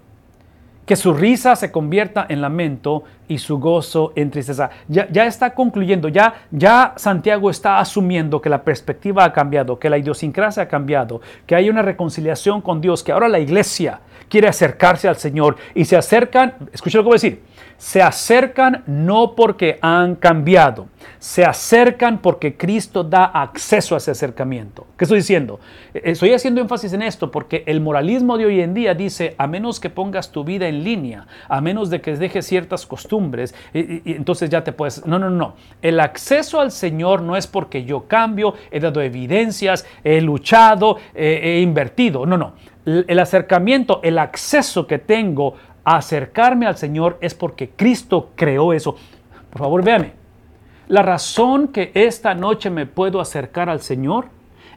Que su risa se convierta en lamento y su gozo en tristeza. Ya, está concluyendo, ya, ya Santiago está asumiendo que la perspectiva ha cambiado, que la idiosincrasia ha cambiado, que hay una reconciliación con Dios, que ahora la iglesia quiere acercarse al Señor y se acercan, escuchen lo que voy a decir, se acercan no porque han cambiado, se acercan porque Cristo da acceso a ese acercamiento. ¿Qué estoy diciendo? Eh, estoy haciendo énfasis en esto porque el moralismo de hoy en día dice, a menos que pongas tu vida en línea, a menos de que dejes ciertas costumbres, y, entonces ya te puedes... No, no, no. El acceso al Señor no es porque yo cambio, he dado evidencias, he luchado, he invertido. No, no. El acercamiento, el acceso que tengo acercarme al Señor es porque Cristo creó eso. Por favor, véame. La razón que esta noche me puedo acercar al Señor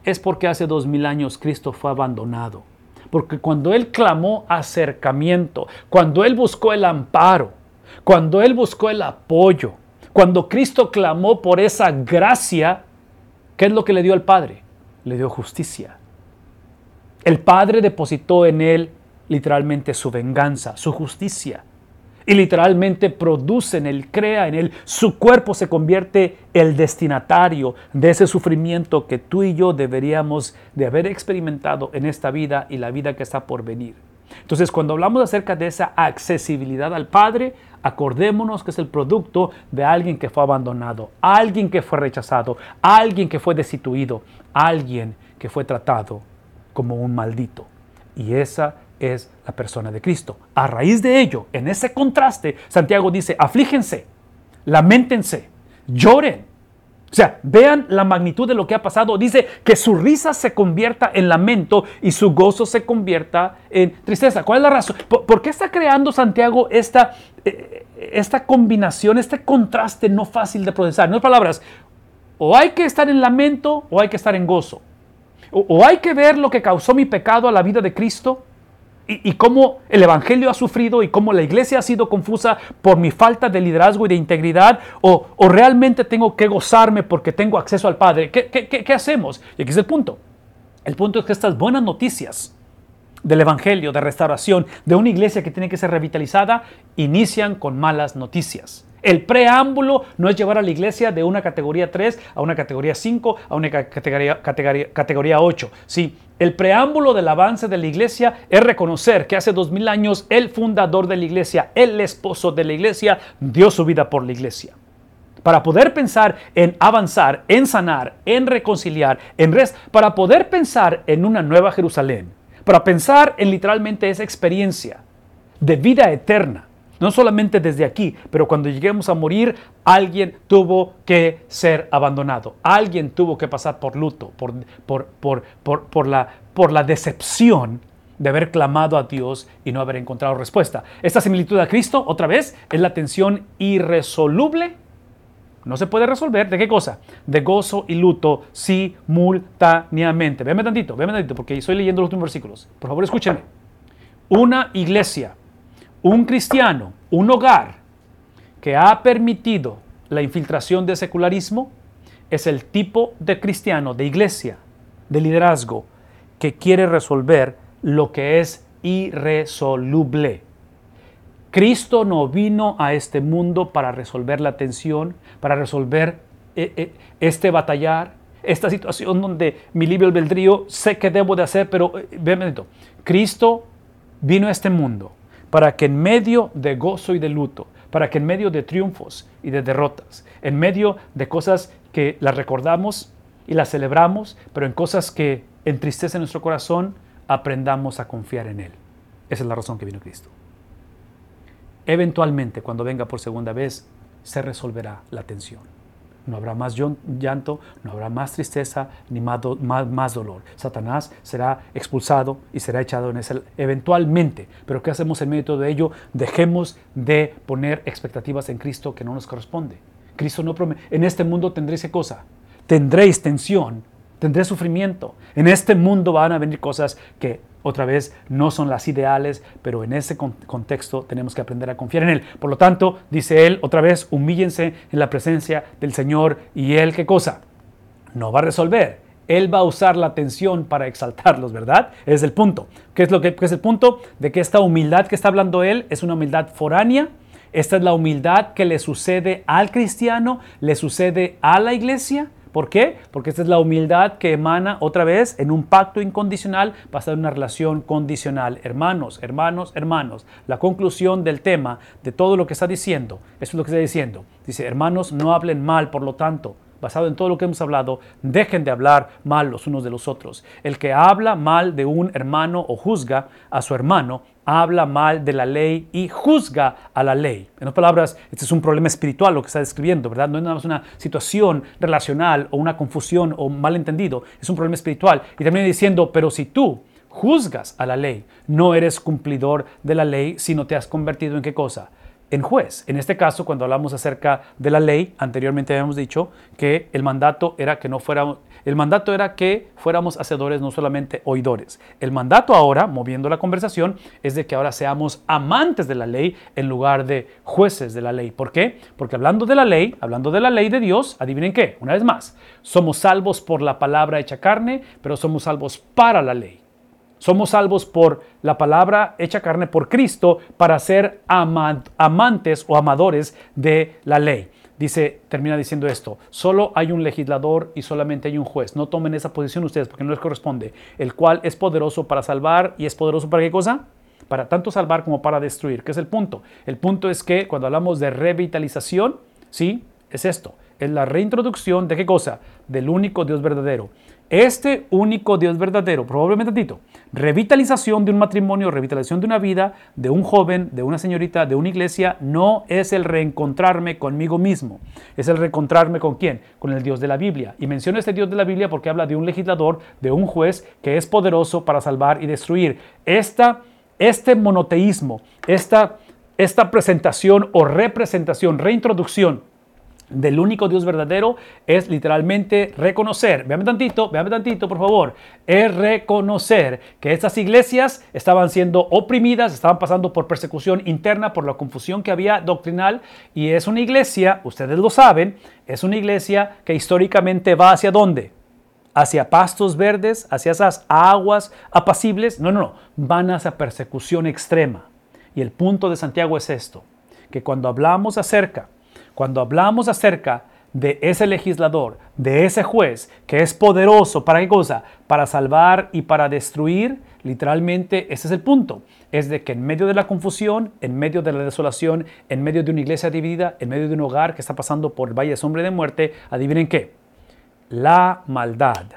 es porque hace dos mil años Cristo fue abandonado. Porque cuando Él clamó acercamiento, cuando Él buscó el amparo, cuando Él buscó el apoyo, cuando Cristo clamó por esa gracia, ¿qué es lo que le dio al Padre? Le dio justicia. El Padre depositó en Él literalmente su venganza, su justicia. Y literalmente produce en él, crea en él, su cuerpo se convierte el destinatario de ese sufrimiento que tú y yo deberíamos de haber experimentado en esta vida y la vida que está por venir. Entonces, cuando hablamos acerca de esa accesibilidad al Padre, acordémonos que es el producto de alguien que fue abandonado, alguien que fue rechazado, alguien que fue destituido, alguien que fue tratado como un maldito. Y esa es la persona de Cristo. A raíz de ello, en ese contraste, Santiago dice, aflíjense, lamentense, lloren. O sea, vean la magnitud de lo que ha pasado. Dice que su risa se convierta en lamento y su gozo se convierta en tristeza. ¿Cuál es la razón? ¿Por, qué está creando Santiago esta, eh, esta combinación, este contraste no fácil de procesar? No es palabras, o hay que estar en lamento o hay que estar en gozo. o hay que ver lo que causó mi pecado a la vida de Cristo y, cómo el Evangelio ha sufrido y cómo la iglesia ha sido confusa por mi falta de liderazgo y de integridad, o, realmente tengo que gozarme porque tengo acceso al Padre. ¿Qué, qué hacemos? Y aquí es el punto. El punto es que estas buenas noticias del Evangelio, de restauración, de una iglesia que tiene que ser revitalizada, inician con malas noticias. El preámbulo no es llevar a la iglesia de una categoría 3 a una categoría 5 a una categoría, categoría, 8. Sí, el preámbulo del avance de la iglesia es reconocer que hace dos mil años el fundador de la iglesia, el esposo de la iglesia, dio su vida por la iglesia. Para poder pensar en avanzar, en sanar, en reconciliar, en res, para poder pensar en una nueva Jerusalén, para pensar en literalmente esa experiencia de vida eterna, no solamente desde aquí, pero cuando lleguemos a morir, alguien tuvo que ser abandonado. Alguien tuvo que pasar por luto, por, por, por, la, por la decepción de haber clamado a Dios y no haber encontrado respuesta. Esta similitud a Cristo, otra vez, es la tensión irresoluble. No se puede resolver. ¿De qué cosa? De gozo y luto simultáneamente. Véame tantito, véame tantito, porque estoy leyendo los últimos versículos. Por favor, escúchenme. Una iglesia un cristiano, un hogar que ha permitido la infiltración de secularismo, es el tipo de cristiano, de iglesia, de liderazgo, que quiere resolver lo que es irresoluble. Cristo no vino a este mundo para resolver la tensión, para resolver eh, eh, este batallar, esta situación donde mi libre albedrío sé que debo de hacer, pero eh, Cristo vino a este mundo para que en medio de gozo y de luto, para que en medio de triunfos y de derrotas, en medio de cosas que las recordamos y las celebramos, pero en cosas que entristecen nuestro corazón, aprendamos a confiar en Él. Esa es la razón que vino Cristo. Eventualmente, cuando venga por segunda vez, se resolverá la tensión. No habrá más llanto, no habrá más tristeza ni más, dolor. Satanás será expulsado y será echado en ese eventualmente. Pero ¿qué hacemos en medio de ello? Dejemos de poner expectativas en Cristo que no nos corresponde. Cristo no promete, en este mundo tendréis qué cosa? Tendréis tensión, tendréis sufrimiento. En este mundo van a venir cosas que otra vez no son las ideales, pero en ese contexto tenemos que aprender a confiar en Él. Por lo tanto, dice Él otra vez, humíllense en la presencia del Señor y Él qué cosa? No va a resolver. Él va a usar la atención para exaltarlos, ¿verdad? Es el punto. ¿Qué es, lo que, qué es el punto? De que esta humildad que está hablando Él es una humildad foránea. Esta es la humildad que le sucede al cristiano, le sucede a la iglesia ¿Por qué? Porque esta es la humildad que emana otra vez en un pacto incondicional basado en una relación condicional. Hermanos, hermanos, hermanos. La conclusión del tema, de todo lo que está diciendo, eso es lo que está diciendo. Dice, hermanos, no hablen mal, por lo tanto, basado en todo lo que hemos hablado, dejen de hablar mal los unos de los otros. El que habla mal de un hermano o juzga a su hermano, habla mal de la ley y juzga a la ley. En otras palabras, este es un problema espiritual lo que está describiendo, ¿verdad? No es nada más una situación relacional o una confusión o malentendido, es un problema espiritual. Y termina diciendo, pero si tú juzgas a la ley, no eres cumplidor de la ley, sino te has convertido en qué cosa? en juez. En este caso, cuando hablamos acerca de la ley, anteriormente habíamos dicho que el mandato era que no fuéramos, el mandato era que fuéramos hacedores, no solamente oidores. El mandato ahora, moviendo la conversación, es de que ahora seamos amantes de la ley en lugar de jueces de la ley. ¿Por qué? Porque hablando de la ley, hablando de la ley de Dios, adivinen qué, una vez más, somos salvos por la palabra hecha carne, pero somos salvos para la ley. Somos salvos por la palabra hecha carne por Cristo para ser amantes o amadores de la ley. Dice, termina diciendo esto, solo hay un legislador y solamente hay un juez. No tomen esa posición ustedes porque no les corresponde, el cual es poderoso para salvar y es poderoso para qué cosa? Para tanto salvar como para destruir. ¿Qué es el punto? El punto es que cuando hablamos de revitalización, sí, es esto, es la reintroducción de qué cosa? Del único Dios verdadero. Este único Dios verdadero, probablemente Tito, revitalización de un matrimonio, revitalización de una vida, de un joven, de una señorita, de una iglesia, no es el reencontrarme conmigo mismo. Es el reencontrarme con quién? Con el Dios de la Biblia. Y menciono este Dios de la Biblia porque habla de un legislador, de un juez que es poderoso para salvar y destruir. Esta, este monoteísmo, esta, esta presentación o representación, reintroducción del único Dios verdadero es literalmente reconocer, véame tantito, véame tantito por favor, es reconocer que estas iglesias estaban siendo oprimidas, estaban pasando por persecución interna, por la confusión que había doctrinal y es una iglesia, ustedes lo saben, es una iglesia que históricamente va hacia dónde? Hacia pastos verdes, hacia esas aguas apacibles. No, no, no, van hacia persecución extrema. Y el punto de Santiago es esto, que cuando hablamos acerca cuando hablamos acerca de ese legislador, de ese juez que es poderoso, ¿para qué cosa? Para salvar y para destruir, literalmente ese es el punto. Es de que en medio de la confusión, en medio de la desolación, en medio de una iglesia dividida, en medio de un hogar que está pasando por el valle de sombra de muerte, adivinen qué, la maldad,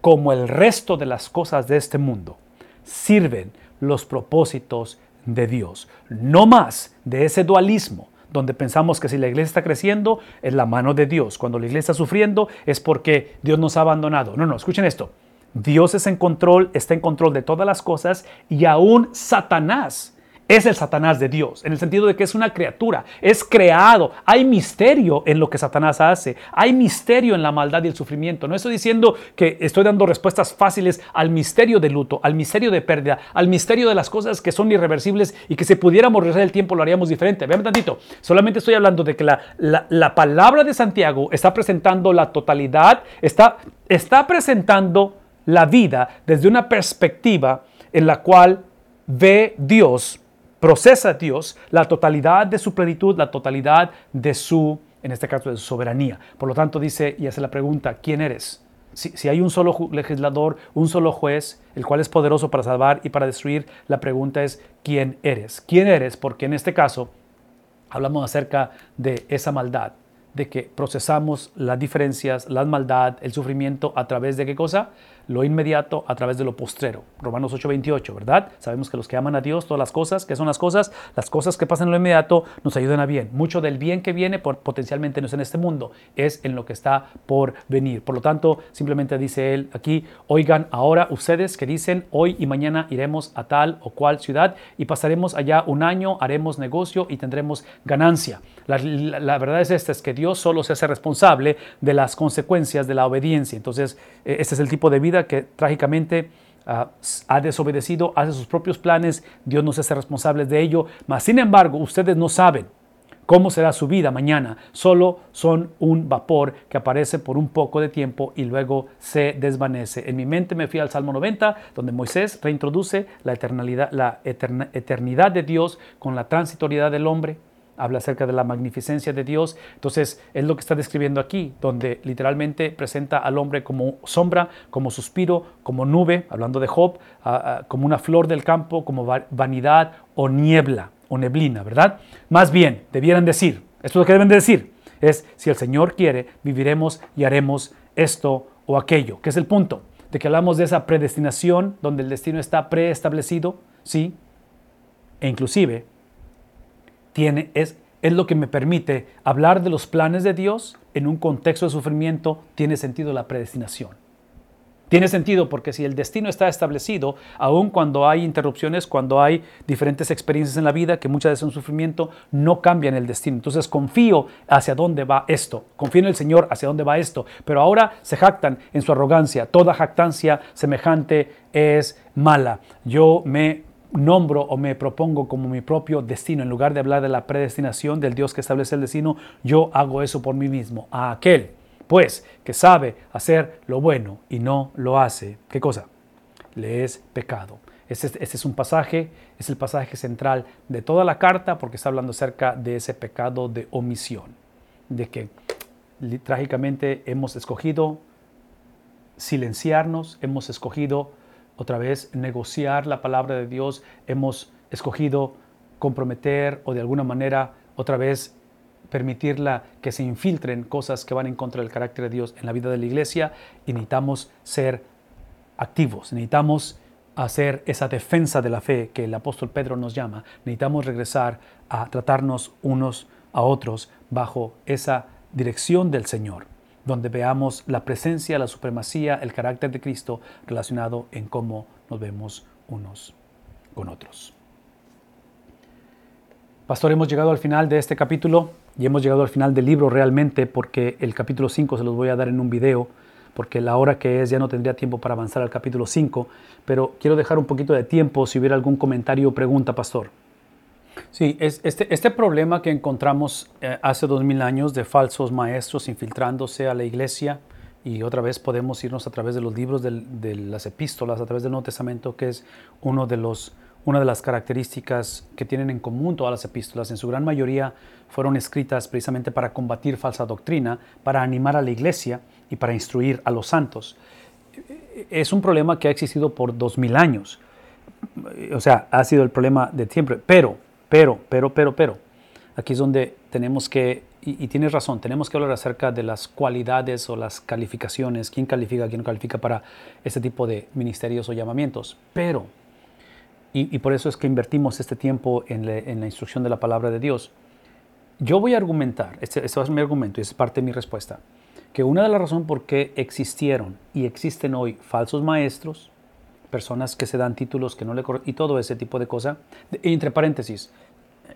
como el resto de las cosas de este mundo, sirven los propósitos de Dios. No más de ese dualismo, donde pensamos que si la iglesia está creciendo es la mano de Dios. Cuando la iglesia está sufriendo es porque Dios nos ha abandonado. No, no, escuchen esto. Dios es en control, está en control de todas las cosas y aún Satanás es el Satanás de Dios, en el sentido de que es una criatura, es creado. Hay misterio en lo que Satanás hace, hay misterio en la maldad y el sufrimiento. No estoy diciendo que estoy dando respuestas fáciles al misterio de luto, al misterio de pérdida, al misterio de las cosas que son irreversibles y que si pudiéramos regresar el tiempo lo haríamos diferente. Vean tantito, solamente estoy hablando de que la, la, palabra de Santiago está presentando la totalidad, está, está presentando la vida desde una perspectiva en la cual ve Dios procesa Dios la totalidad de su plenitud, la totalidad de su, en este caso, de su soberanía. Por lo tanto, dice y hace la pregunta, ¿quién eres? Si, hay un solo legislador, un solo juez, el cual es poderoso para salvar y para destruir, la pregunta es, ¿quién eres? ¿Quién eres? Porque en este caso hablamos acerca de esa maldad, de que procesamos las diferencias, la maldad, el sufrimiento a través de qué cosa? Lo inmediato a través de lo postrero. Romanos 8:28, ¿verdad? Sabemos que los que aman a Dios, todas las cosas, ¿qué son las cosas? Las cosas que pasan en lo inmediato nos ayudan a bien. Mucho del bien que viene por, potencialmente no es en este mundo, es en lo que está por venir. Por lo tanto, simplemente dice él aquí, oigan ahora ustedes que dicen, hoy y mañana iremos a tal o cual ciudad y pasaremos allá un año, haremos negocio y tendremos ganancia. La, verdad es esta, es que Dios solo se hace responsable de las consecuencias de la obediencia. Entonces, e, este es el tipo de vida que trágicamente ah, ha desobedecido, hace sus propios planes, Dios no se hace responsable de ello, mas sin embargo ustedes no saben cómo será su vida mañana, solo son un vapor que aparece por un poco de tiempo y luego se desvanece. En mi mente me fui al Salmo 90, donde Moisés reintroduce la eternidad de Dios con la transitoriedad del hombre habla acerca de la magnificencia de Dios. Entonces, es lo que está describiendo aquí, donde literalmente presenta al hombre como sombra, como suspiro, como nube, hablando de Job, como una flor del campo, como vanidad o niebla o neblina, ¿verdad? Más bien, debieran decir, esto es lo que deben decir, es si el Señor quiere, viviremos y haremos esto o aquello. ¿Qué es el punto? De que hablamos de esa predestinación, donde el destino está preestablecido, ¿sí? E inclusive tiene, es, es lo que me permite hablar de los planes de Dios en un contexto de sufrimiento, tiene sentido la predestinación. Tiene sentido porque si el destino está establecido, aun cuando hay interrupciones, cuando hay diferentes experiencias en la vida, que muchas veces son sufrimiento, no cambian el destino. Entonces confío hacia dónde va esto, confío en el Señor hacia dónde va esto, pero ahora se jactan en su arrogancia. Toda jactancia semejante es mala. Yo me nombro o me propongo como mi propio destino, en lugar de hablar de la predestinación del Dios que establece el destino, yo hago eso por mí mismo. A aquel, pues, que sabe hacer lo bueno y no lo hace, ¿qué cosa? Le es pecado. Este, este, es un pasaje, es el pasaje central de toda la carta porque está hablando acerca de ese pecado de omisión, de que trágicamente hemos escogido silenciarnos, hemos escogido otra vez negociar la palabra de Dios, hemos escogido comprometer o de alguna manera otra vez permitirla que se infiltren cosas que van en contra del carácter de Dios en la vida de la iglesia. Y necesitamos ser activos, necesitamos hacer esa defensa de la fe que el apóstol Pedro nos llama, necesitamos regresar a tratarnos unos a otros bajo esa dirección del Señor donde veamos la presencia, la supremacía, el carácter de Cristo relacionado en cómo nos vemos unos con otros. Pastor, hemos llegado al final de este capítulo y hemos llegado al final del libro realmente porque el capítulo 5 se los voy a dar en un video porque la hora que es ya no tendría tiempo para avanzar al capítulo 5, pero quiero dejar un poquito de tiempo si hubiera algún comentario o pregunta, pastor. Sí, es, este, este, problema que encontramos eh, hace dos mil años de falsos maestros infiltrándose a la iglesia, y otra vez podemos irnos a través de los libros de las epístolas, a través del Nuevo Testamento, que es uno de los, una de las características que tienen en común todas las epístolas. En su gran mayoría fueron escritas precisamente para combatir falsa doctrina, para animar a la iglesia y para instruir a los santos. Es un problema que ha existido por dos mil años. O sea, ha sido el problema de siempre. Pero pero, pero, pero, pero, aquí es donde tenemos que, y, tienes razón, tenemos que hablar acerca de las cualidades o las calificaciones, quién califica, quién no califica para este tipo de ministerios o llamamientos. Pero, y, por eso es que invertimos este tiempo en, la instrucción de la palabra de Dios. Yo voy a argumentar, este, este, va a ser mi argumento y es parte de mi respuesta, que una de las razones por qué existieron y existen hoy falsos maestros, personas que se dan títulos que no le y todo ese tipo de cosas. Entre paréntesis,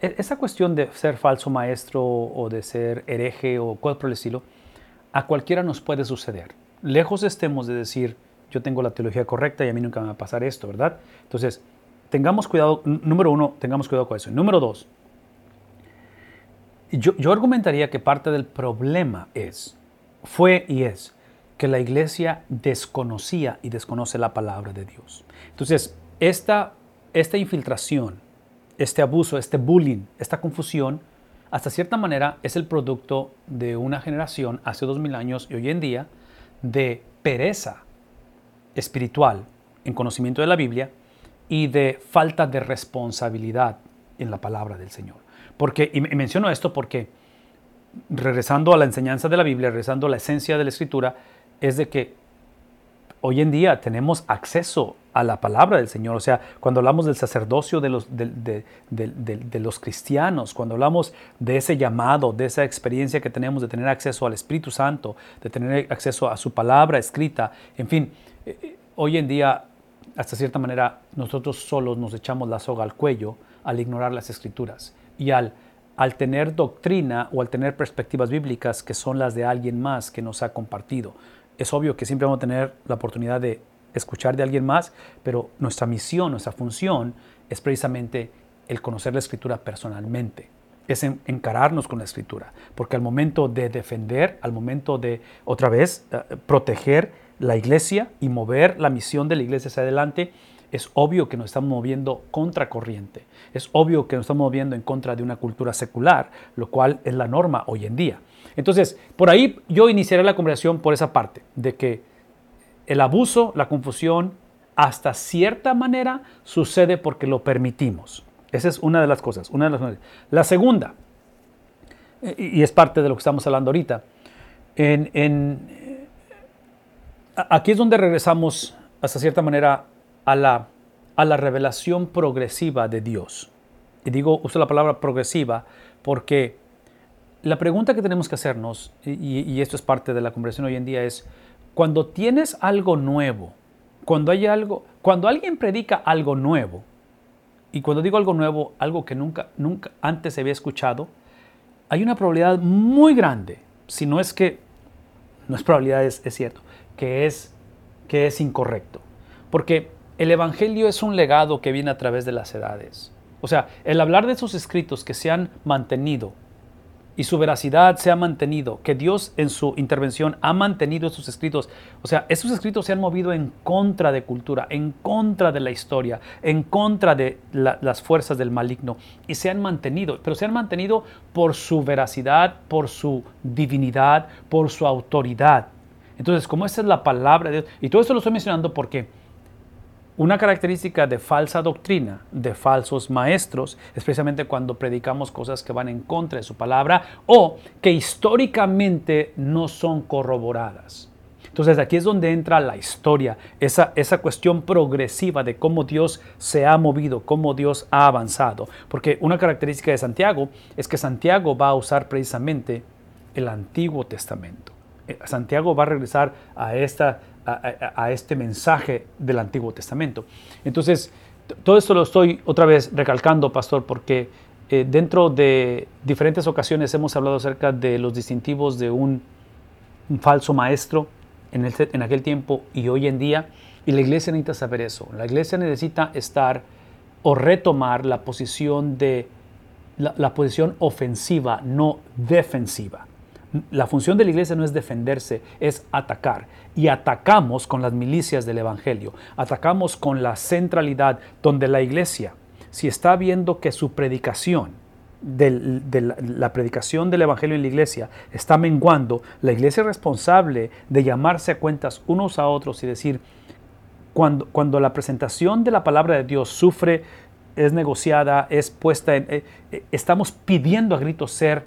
e, esa cuestión de ser falso maestro o de ser hereje o cual por el estilo, a cualquiera nos puede suceder. Lejos estemos de decir, yo tengo la teología correcta y a mí nunca me va a pasar esto, ¿verdad? Entonces, tengamos cuidado, número uno, tengamos cuidado con eso. Número dos, yo, yo argumentaría que parte del problema es, fue y es, que la iglesia desconocía y desconoce la palabra de Dios. Entonces, esta, esta infiltración, este abuso, este bullying, esta confusión, hasta cierta manera es el producto de una generación hace dos mil años y hoy en día de pereza espiritual en conocimiento de la Biblia y de falta de responsabilidad en la palabra del Señor. Porque, y menciono esto porque, regresando a la enseñanza de la Biblia, regresando a la esencia de la Escritura, es de que hoy en día tenemos acceso a la palabra del Señor. O sea, cuando hablamos del sacerdocio de los, de, los cristianos, cuando hablamos de ese llamado, de esa experiencia que tenemos de tener acceso al Espíritu Santo, de tener acceso a su palabra escrita, en fin, eh, eh, hoy en día, hasta cierta manera, nosotros solos nos echamos la soga al cuello al ignorar las escrituras y al al tener doctrina o al tener perspectivas bíblicas que son las de alguien más que nos ha compartido. Es obvio que siempre vamos a tener la oportunidad de escuchar de alguien más, pero nuestra misión, nuestra función es precisamente el conocer la escritura personalmente, es encararnos con la escritura, porque al momento de defender, al momento de otra vez eh, proteger la iglesia y mover la misión de la iglesia hacia adelante, es obvio que nos estamos moviendo contra corriente, es obvio que nos estamos moviendo en contra de una cultura secular, lo cual es la norma hoy en día. Entonces, por ahí yo iniciaré la conversación por esa parte, de que el abuso, la confusión, hasta cierta manera sucede porque lo permitimos. Esa es una de las cosas. Una de las La segunda, y es parte de lo que estamos hablando ahorita, en, aquí es donde regresamos hasta cierta manera a la, a la revelación progresiva de Dios. Y digo, uso la palabra progresiva porque la pregunta que tenemos que hacernos, y, esto es parte de la conversación hoy en día, es cuando tienes algo nuevo, cuando hay algo, cuando alguien predica algo nuevo, y cuando digo algo nuevo, algo que nunca, nunca antes se había escuchado, hay una probabilidad muy grande, si no es que, no es probabilidad, es, es cierto, que es, que es incorrecto. Porque el Evangelio es un legado que viene a través de las edades. O sea, el hablar de esos escritos que se han mantenido y su veracidad se ha mantenido, que Dios en su intervención ha mantenido esos escritos. O sea, esos escritos se han movido en contra de cultura, en contra de la historia, en contra de las fuerzas del maligno y se han mantenido, pero se han mantenido por su veracidad, por su divinidad, por su autoridad. Entonces, como esa es la palabra de Dios, y todo esto lo estoy mencionando porque una característica de falsa doctrina, de falsos maestros, especialmente cuando predicamos cosas que van en contra de su palabra o que históricamente no son corroboradas. Entonces aquí es donde entra la historia, esa, esa cuestión progresiva de cómo Dios se ha movido, cómo Dios ha avanzado. Porque una característica de Santiago es que Santiago va a usar precisamente el Antiguo Testamento. Eh, Santiago va a regresar a esta a, este mensaje del Antiguo Testamento. Entonces, todo esto lo estoy otra vez recalcando, pastor, porque eh, dentro de diferentes ocasiones hemos hablado acerca de los distintivos de un, falso maestro en, el, en, aquel tiempo y hoy en día, y la iglesia necesita saber eso. La iglesia necesita estar o retomar la posición de la posición ofensiva, no defensiva. La función de la iglesia no es defenderse, es atacar. Y atacamos con las milicias del Evangelio, atacamos con la centralidad donde la iglesia, si está viendo que su predicación, de la, predicación del Evangelio en la iglesia está menguando, la iglesia es responsable de llamarse a cuentas unos a otros y decir, cuando, cuando la presentación de la palabra de Dios sufre, es negociada, es puesta en... Eh, eh, estamos pidiendo a gritos ser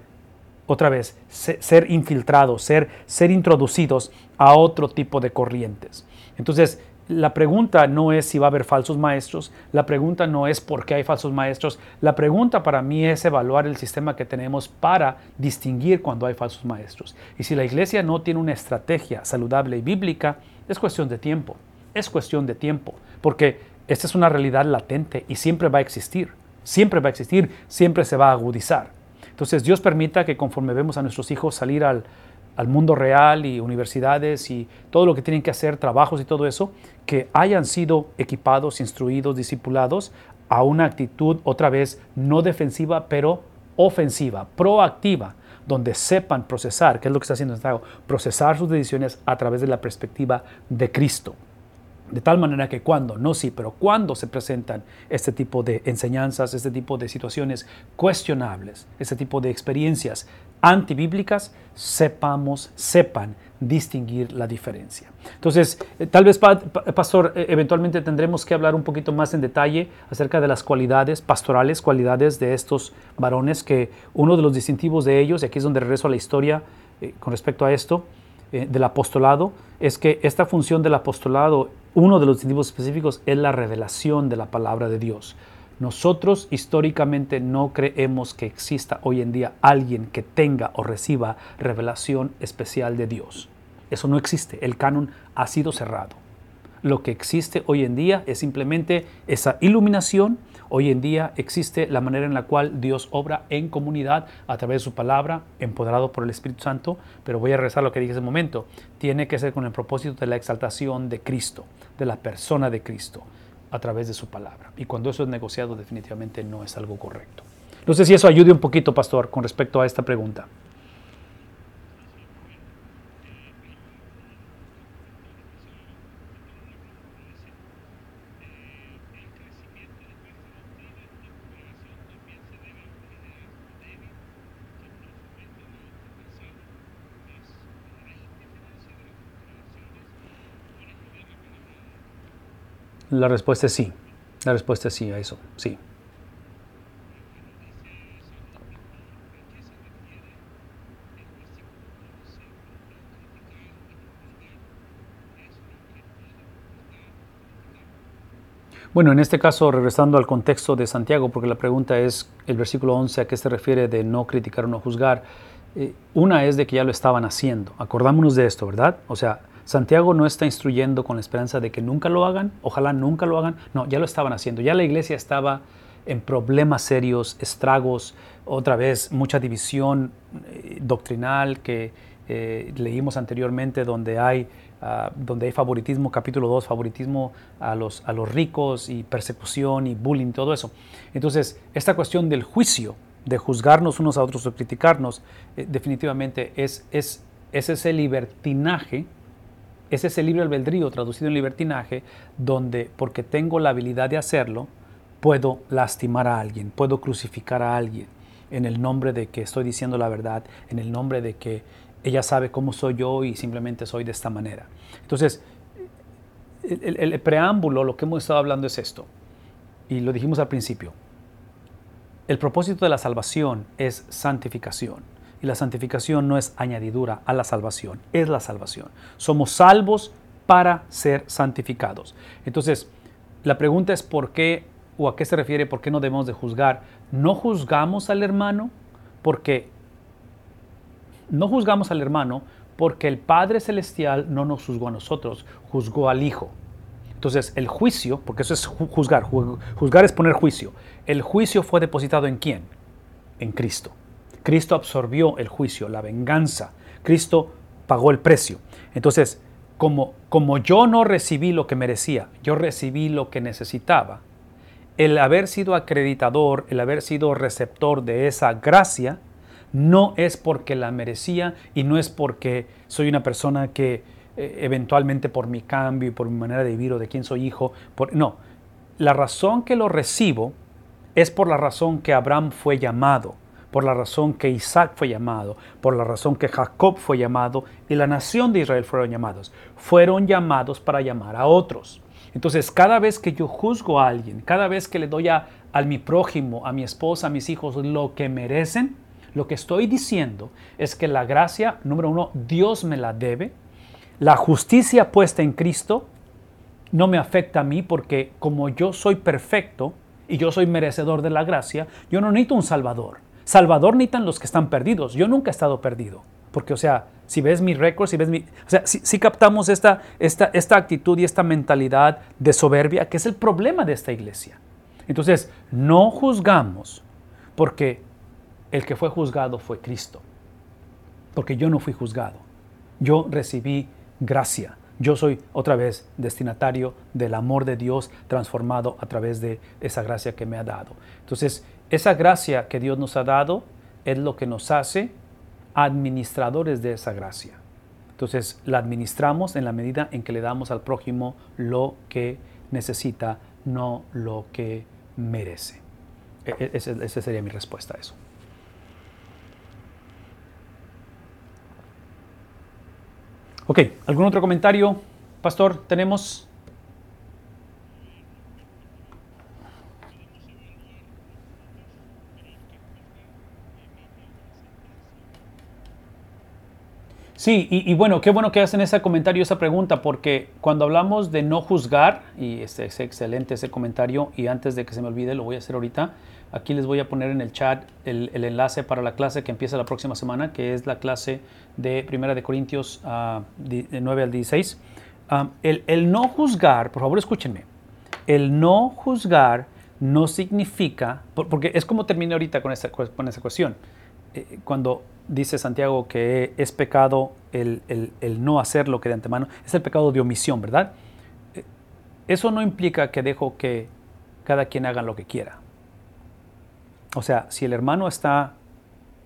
otra vez, ser infiltrados, ser, ser introducidos a otro tipo de corrientes. Entonces, la pregunta no es si va a haber falsos maestros, la pregunta no es por qué hay falsos maestros, la pregunta para mí es evaluar el sistema que tenemos para distinguir cuando hay falsos maestros. Y si la iglesia no tiene una estrategia saludable y bíblica, es cuestión de tiempo, es cuestión de tiempo, porque esta es una realidad latente y siempre va a existir, siempre va a existir, siempre se va a agudizar. Entonces Dios permita que conforme vemos a nuestros hijos salir al, mundo real y universidades y todo lo que tienen que hacer, trabajos y todo eso, que hayan sido equipados, instruidos, discipulados a una actitud otra vez no defensiva, pero ofensiva, proactiva, donde sepan procesar, que es lo que está haciendo Santiago, procesar sus decisiones a través de la perspectiva de Cristo. De tal manera que cuando, no sí, pero cuando se presentan este tipo de enseñanzas, este tipo de situaciones cuestionables, este tipo de experiencias antibíblicas, sepamos, sepan distinguir la diferencia. Entonces, eh, tal vez, pastor, eh, eventualmente tendremos que hablar un poquito más en detalle acerca de las cualidades pastorales, cualidades de estos varones, que uno de los distintivos de ellos, y aquí es donde regreso a la historia eh, con respecto a esto, del apostolado es que esta función del apostolado, uno de los distintivos específicos es la revelación de la palabra de Dios. Nosotros históricamente no creemos que exista hoy en día alguien que tenga o reciba revelación especial de Dios. Eso no existe. El canon ha sido cerrado. Lo que existe hoy en día es simplemente esa iluminación. Hoy en día existe la manera en la cual Dios obra en comunidad a través de su palabra, empoderado por el Espíritu Santo. Pero voy a a lo que dije hace un momento. Tiene que ser con el propósito de la exaltación de Cristo, de la persona de Cristo, a través de su palabra. Y cuando eso es negociado, definitivamente no es algo correcto. No sé si eso ayude un poquito, pastor, con respecto a esta pregunta. La respuesta es sí. La respuesta es sí a eso, sí. Bueno, en este caso, regresando al contexto de Santiago, porque la pregunta es el versículo 11, ¿a qué se refiere de no criticar o no juzgar? Eh, una es de que ya lo estaban haciendo. Acordámonos de esto, ¿verdad? O sea, Santiago no está instruyendo con la esperanza de que nunca lo hagan, ojalá nunca lo hagan, no, ya lo estaban haciendo, ya la iglesia estaba en problemas serios, estragos, otra vez mucha división eh, doctrinal que eh, leímos anteriormente donde hay, ah, donde hay favoritismo, capítulo 2, favoritismo a los, a los ricos y persecución y bullying, todo eso. Entonces, esta cuestión del juicio, de juzgarnos unos a otros o criticarnos, eh, definitivamente es, es, es ese libertinaje es ese libre albedrío traducido en libertinaje, donde porque tengo la habilidad de hacerlo, puedo lastimar a alguien, puedo crucificar a alguien en el nombre de que estoy diciendo la verdad, en el nombre de que ella sabe cómo soy yo y simplemente soy de esta manera. Entonces, el, el preámbulo, lo que hemos estado hablando es esto, y lo dijimos al principio. El propósito de la salvación es santificación. Y la santificación no es añadidura a la salvación, es la salvación. Somos salvos para ser santificados. Entonces, la pregunta es por qué o a qué se refiere, por qué no debemos de juzgar. No juzgamos al hermano porque no juzgamos al hermano porque el Padre Celestial no nos juzgó a nosotros, juzgó al Hijo. Entonces, el juicio, porque eso es juzgar, juzgar es poner juicio. El juicio fue depositado en quién? En Cristo. Cristo absorbió el juicio, la venganza. Cristo pagó el precio. Entonces, como, como yo no recibí lo que merecía, yo recibí lo que necesitaba, el haber sido acreditador, el haber sido receptor de esa gracia, no es porque la merecía y no es porque soy una persona que eh, eventualmente por mi cambio y por mi manera de vivir o de quién soy hijo, por, no, la razón que lo recibo es por la razón que Abraham fue llamado por la razón que Isaac fue llamado, por la razón que Jacob fue llamado y la nación de Israel fueron llamados. Fueron llamados para llamar a otros. Entonces, cada vez que yo juzgo a alguien, cada vez que le doy a, mi prójimo, a mi esposa, a mis hijos lo que merecen, lo que estoy diciendo es que la gracia, número uno, Dios me la debe. La justicia puesta en Cristo no me afecta a mí porque como yo soy perfecto y yo soy merecedor de la gracia, yo no necesito un Salvador. Salvador necesitan los que están perdidos. Yo nunca he estado perdido. Porque, o sea, si ves mi récord, si ves mi... O sea, si, captamos esta, esta, esta actitud y esta mentalidad de soberbia, que es el problema de esta iglesia. Entonces, no juzgamos porque el que fue juzgado fue Cristo. Porque yo no fui juzgado. Yo recibí gracia. Yo soy otra vez destinatario del amor de Dios transformado a través de esa gracia que me ha dado. Entonces, esa gracia que Dios nos ha dado es lo que nos hace administradores de esa gracia. Entonces la administramos en la medida en que le damos al prójimo lo que necesita, no lo que merece. E, e, esa sería mi respuesta a eso. Ok, ¿algún otro comentario, pastor? ¿Tenemos? Sí, y, bueno, qué bueno que hacen ese comentario, esa pregunta, porque cuando hablamos de no juzgar, y es, es, excelente ese comentario, y antes de que se me olvide, lo voy a hacer ahorita, aquí les voy a poner en el chat el, enlace para la clase que empieza la próxima semana, que es la clase de Primera de Corintios uh, de 9 al 16. Ah, el, el no juzgar, por favor escúchenme, el no juzgar no significa, porque es como terminé ahorita con esa, con esa cuestión, eh, cuando dice Santiago que es pecado el, no hacer lo que de antemano, es el pecado de omisión, ¿verdad? Eh, eso no implica que dejo que cada quien haga lo que quiera. O sea, si el hermano está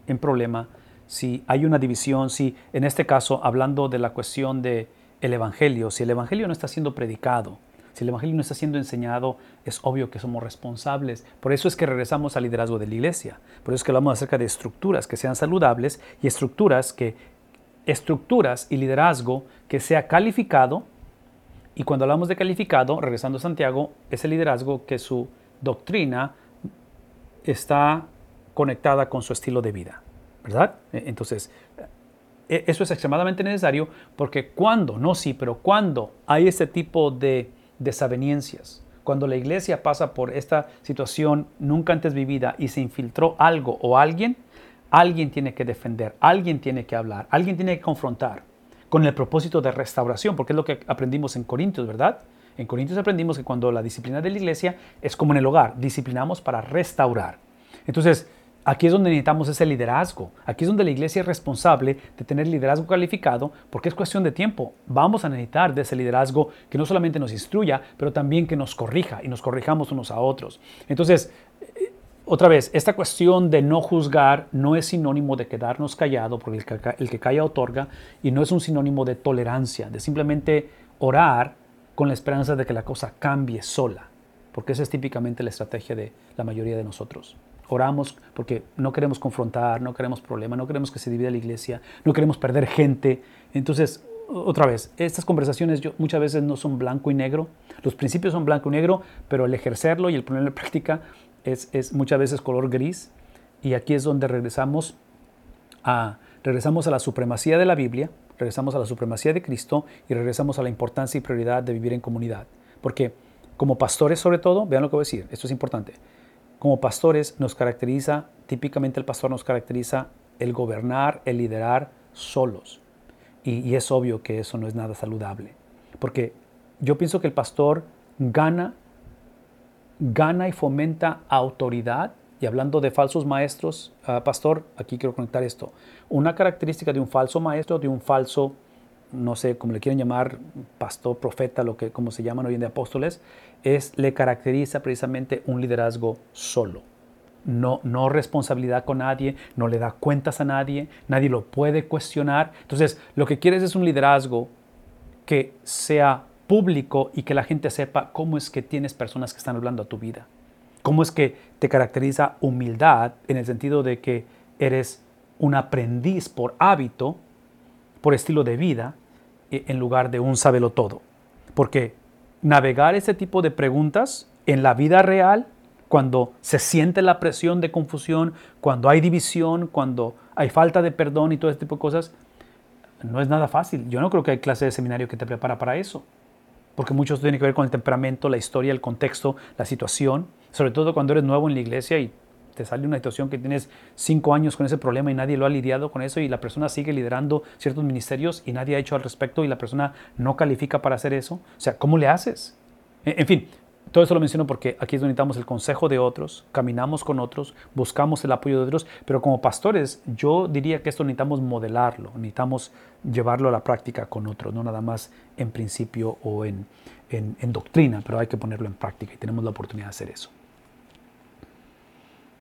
en problema, si hay una división, si en este caso, hablando de la cuestión del el Evangelio, si el Evangelio no está siendo predicado, si el Evangelio no está siendo enseñado, es obvio que somos responsables. Por eso es que regresamos al liderazgo de la iglesia. Por eso es que hablamos acerca de estructuras que sean saludables y estructuras que estructuras y liderazgo que sea calificado. Y cuando hablamos de calificado, regresando a Santiago, es el liderazgo que su doctrina está conectada con su estilo de vida, ¿verdad? E, entonces, e, eso es extremadamente necesario porque cuando, no sí, pero cuando hay ese tipo de desavenencias. Cuando la iglesia pasa por esta situación nunca antes vivida y se infiltró algo o alguien, alguien tiene que defender, alguien tiene que hablar, alguien tiene que confrontar con el propósito de restauración, porque es lo que aprendimos en Corintios, ¿verdad? En Corintios aprendimos que cuando la disciplina de la iglesia es como en el hogar, disciplinamos para restaurar. Entonces, Aquí es donde necesitamos ese liderazgo. Aquí es donde la iglesia es responsable de tener liderazgo calificado porque es cuestión de tiempo. Vamos a necesitar de ese liderazgo que no solamente nos instruya, pero también que nos corrija y nos corrijamos unos a otros. Entonces, eh, otra vez, esta cuestión de no juzgar no es sinónimo de quedarnos callado, porque el que, el que calla otorga, y no es un sinónimo de tolerancia, de simplemente orar con la esperanza de que la cosa cambie sola, porque esa es típicamente la estrategia de la mayoría de nosotros. Oramos porque no queremos confrontar, no queremos problemas, no queremos que se divida la iglesia, no queremos perder gente. Entonces, otra vez, estas conversaciones yo, muchas veces no son blanco y negro. Los principios son blanco y negro, pero el ejercerlo y el ponerlo en práctica es, es muchas veces color gris. Y aquí es donde regresamos a, regresamos a la supremacía de la Biblia, regresamos a la supremacía de Cristo y regresamos a la importancia y prioridad de vivir en comunidad. Porque como pastores sobre todo, vean lo que voy a decir, esto es importante como pastores nos caracteriza, típicamente el pastor nos caracteriza el gobernar, el liderar solos. Y, es obvio que eso no es nada saludable. Porque yo pienso que el pastor gana, gana y fomenta autoridad. Y hablando de falsos maestros, ah, pastor, aquí quiero conectar esto. Una característica de un falso maestro, de un falso no sé, como le quieren llamar, pastor, profeta, lo que como se llaman hoy en día apóstoles, es le caracteriza precisamente un liderazgo solo. No, no responsabilidad con nadie, no le da cuentas a nadie, nadie lo puede cuestionar. Entonces, lo que quieres es un liderazgo que sea público y que la gente sepa cómo es que tienes personas que están hablando a tu vida. Cómo es que te caracteriza humildad en el sentido de que eres un aprendiz por hábito, por estilo de vida, e, en lugar de un sabelo todo. Porque navegar ese tipo de preguntas en la vida real, cuando se siente la presión de confusión, cuando hay división, cuando hay falta de perdón y todo este tipo de cosas, no es nada fácil. Yo no creo que hay clase de seminario que te prepara para eso. Porque mucho tiene que ver con el temperamento, la historia, el contexto, la situación. Sobre todo cuando eres nuevo en la iglesia y te sale una situación que tienes cinco años con ese problema y nadie lo ha lidiado con eso y la persona sigue liderando ciertos ministerios y nadie ha hecho al respecto y la persona no califica para hacer eso. O sea, ¿cómo le haces? En fin, todo eso lo menciono porque aquí es donde necesitamos el consejo de otros, caminamos con otros, buscamos el apoyo de otros, pero como pastores yo diría que esto necesitamos modelarlo, necesitamos llevarlo a la práctica con otros, no nada más en principio o en, en doctrina, pero hay que ponerlo en práctica y tenemos la oportunidad de hacer eso.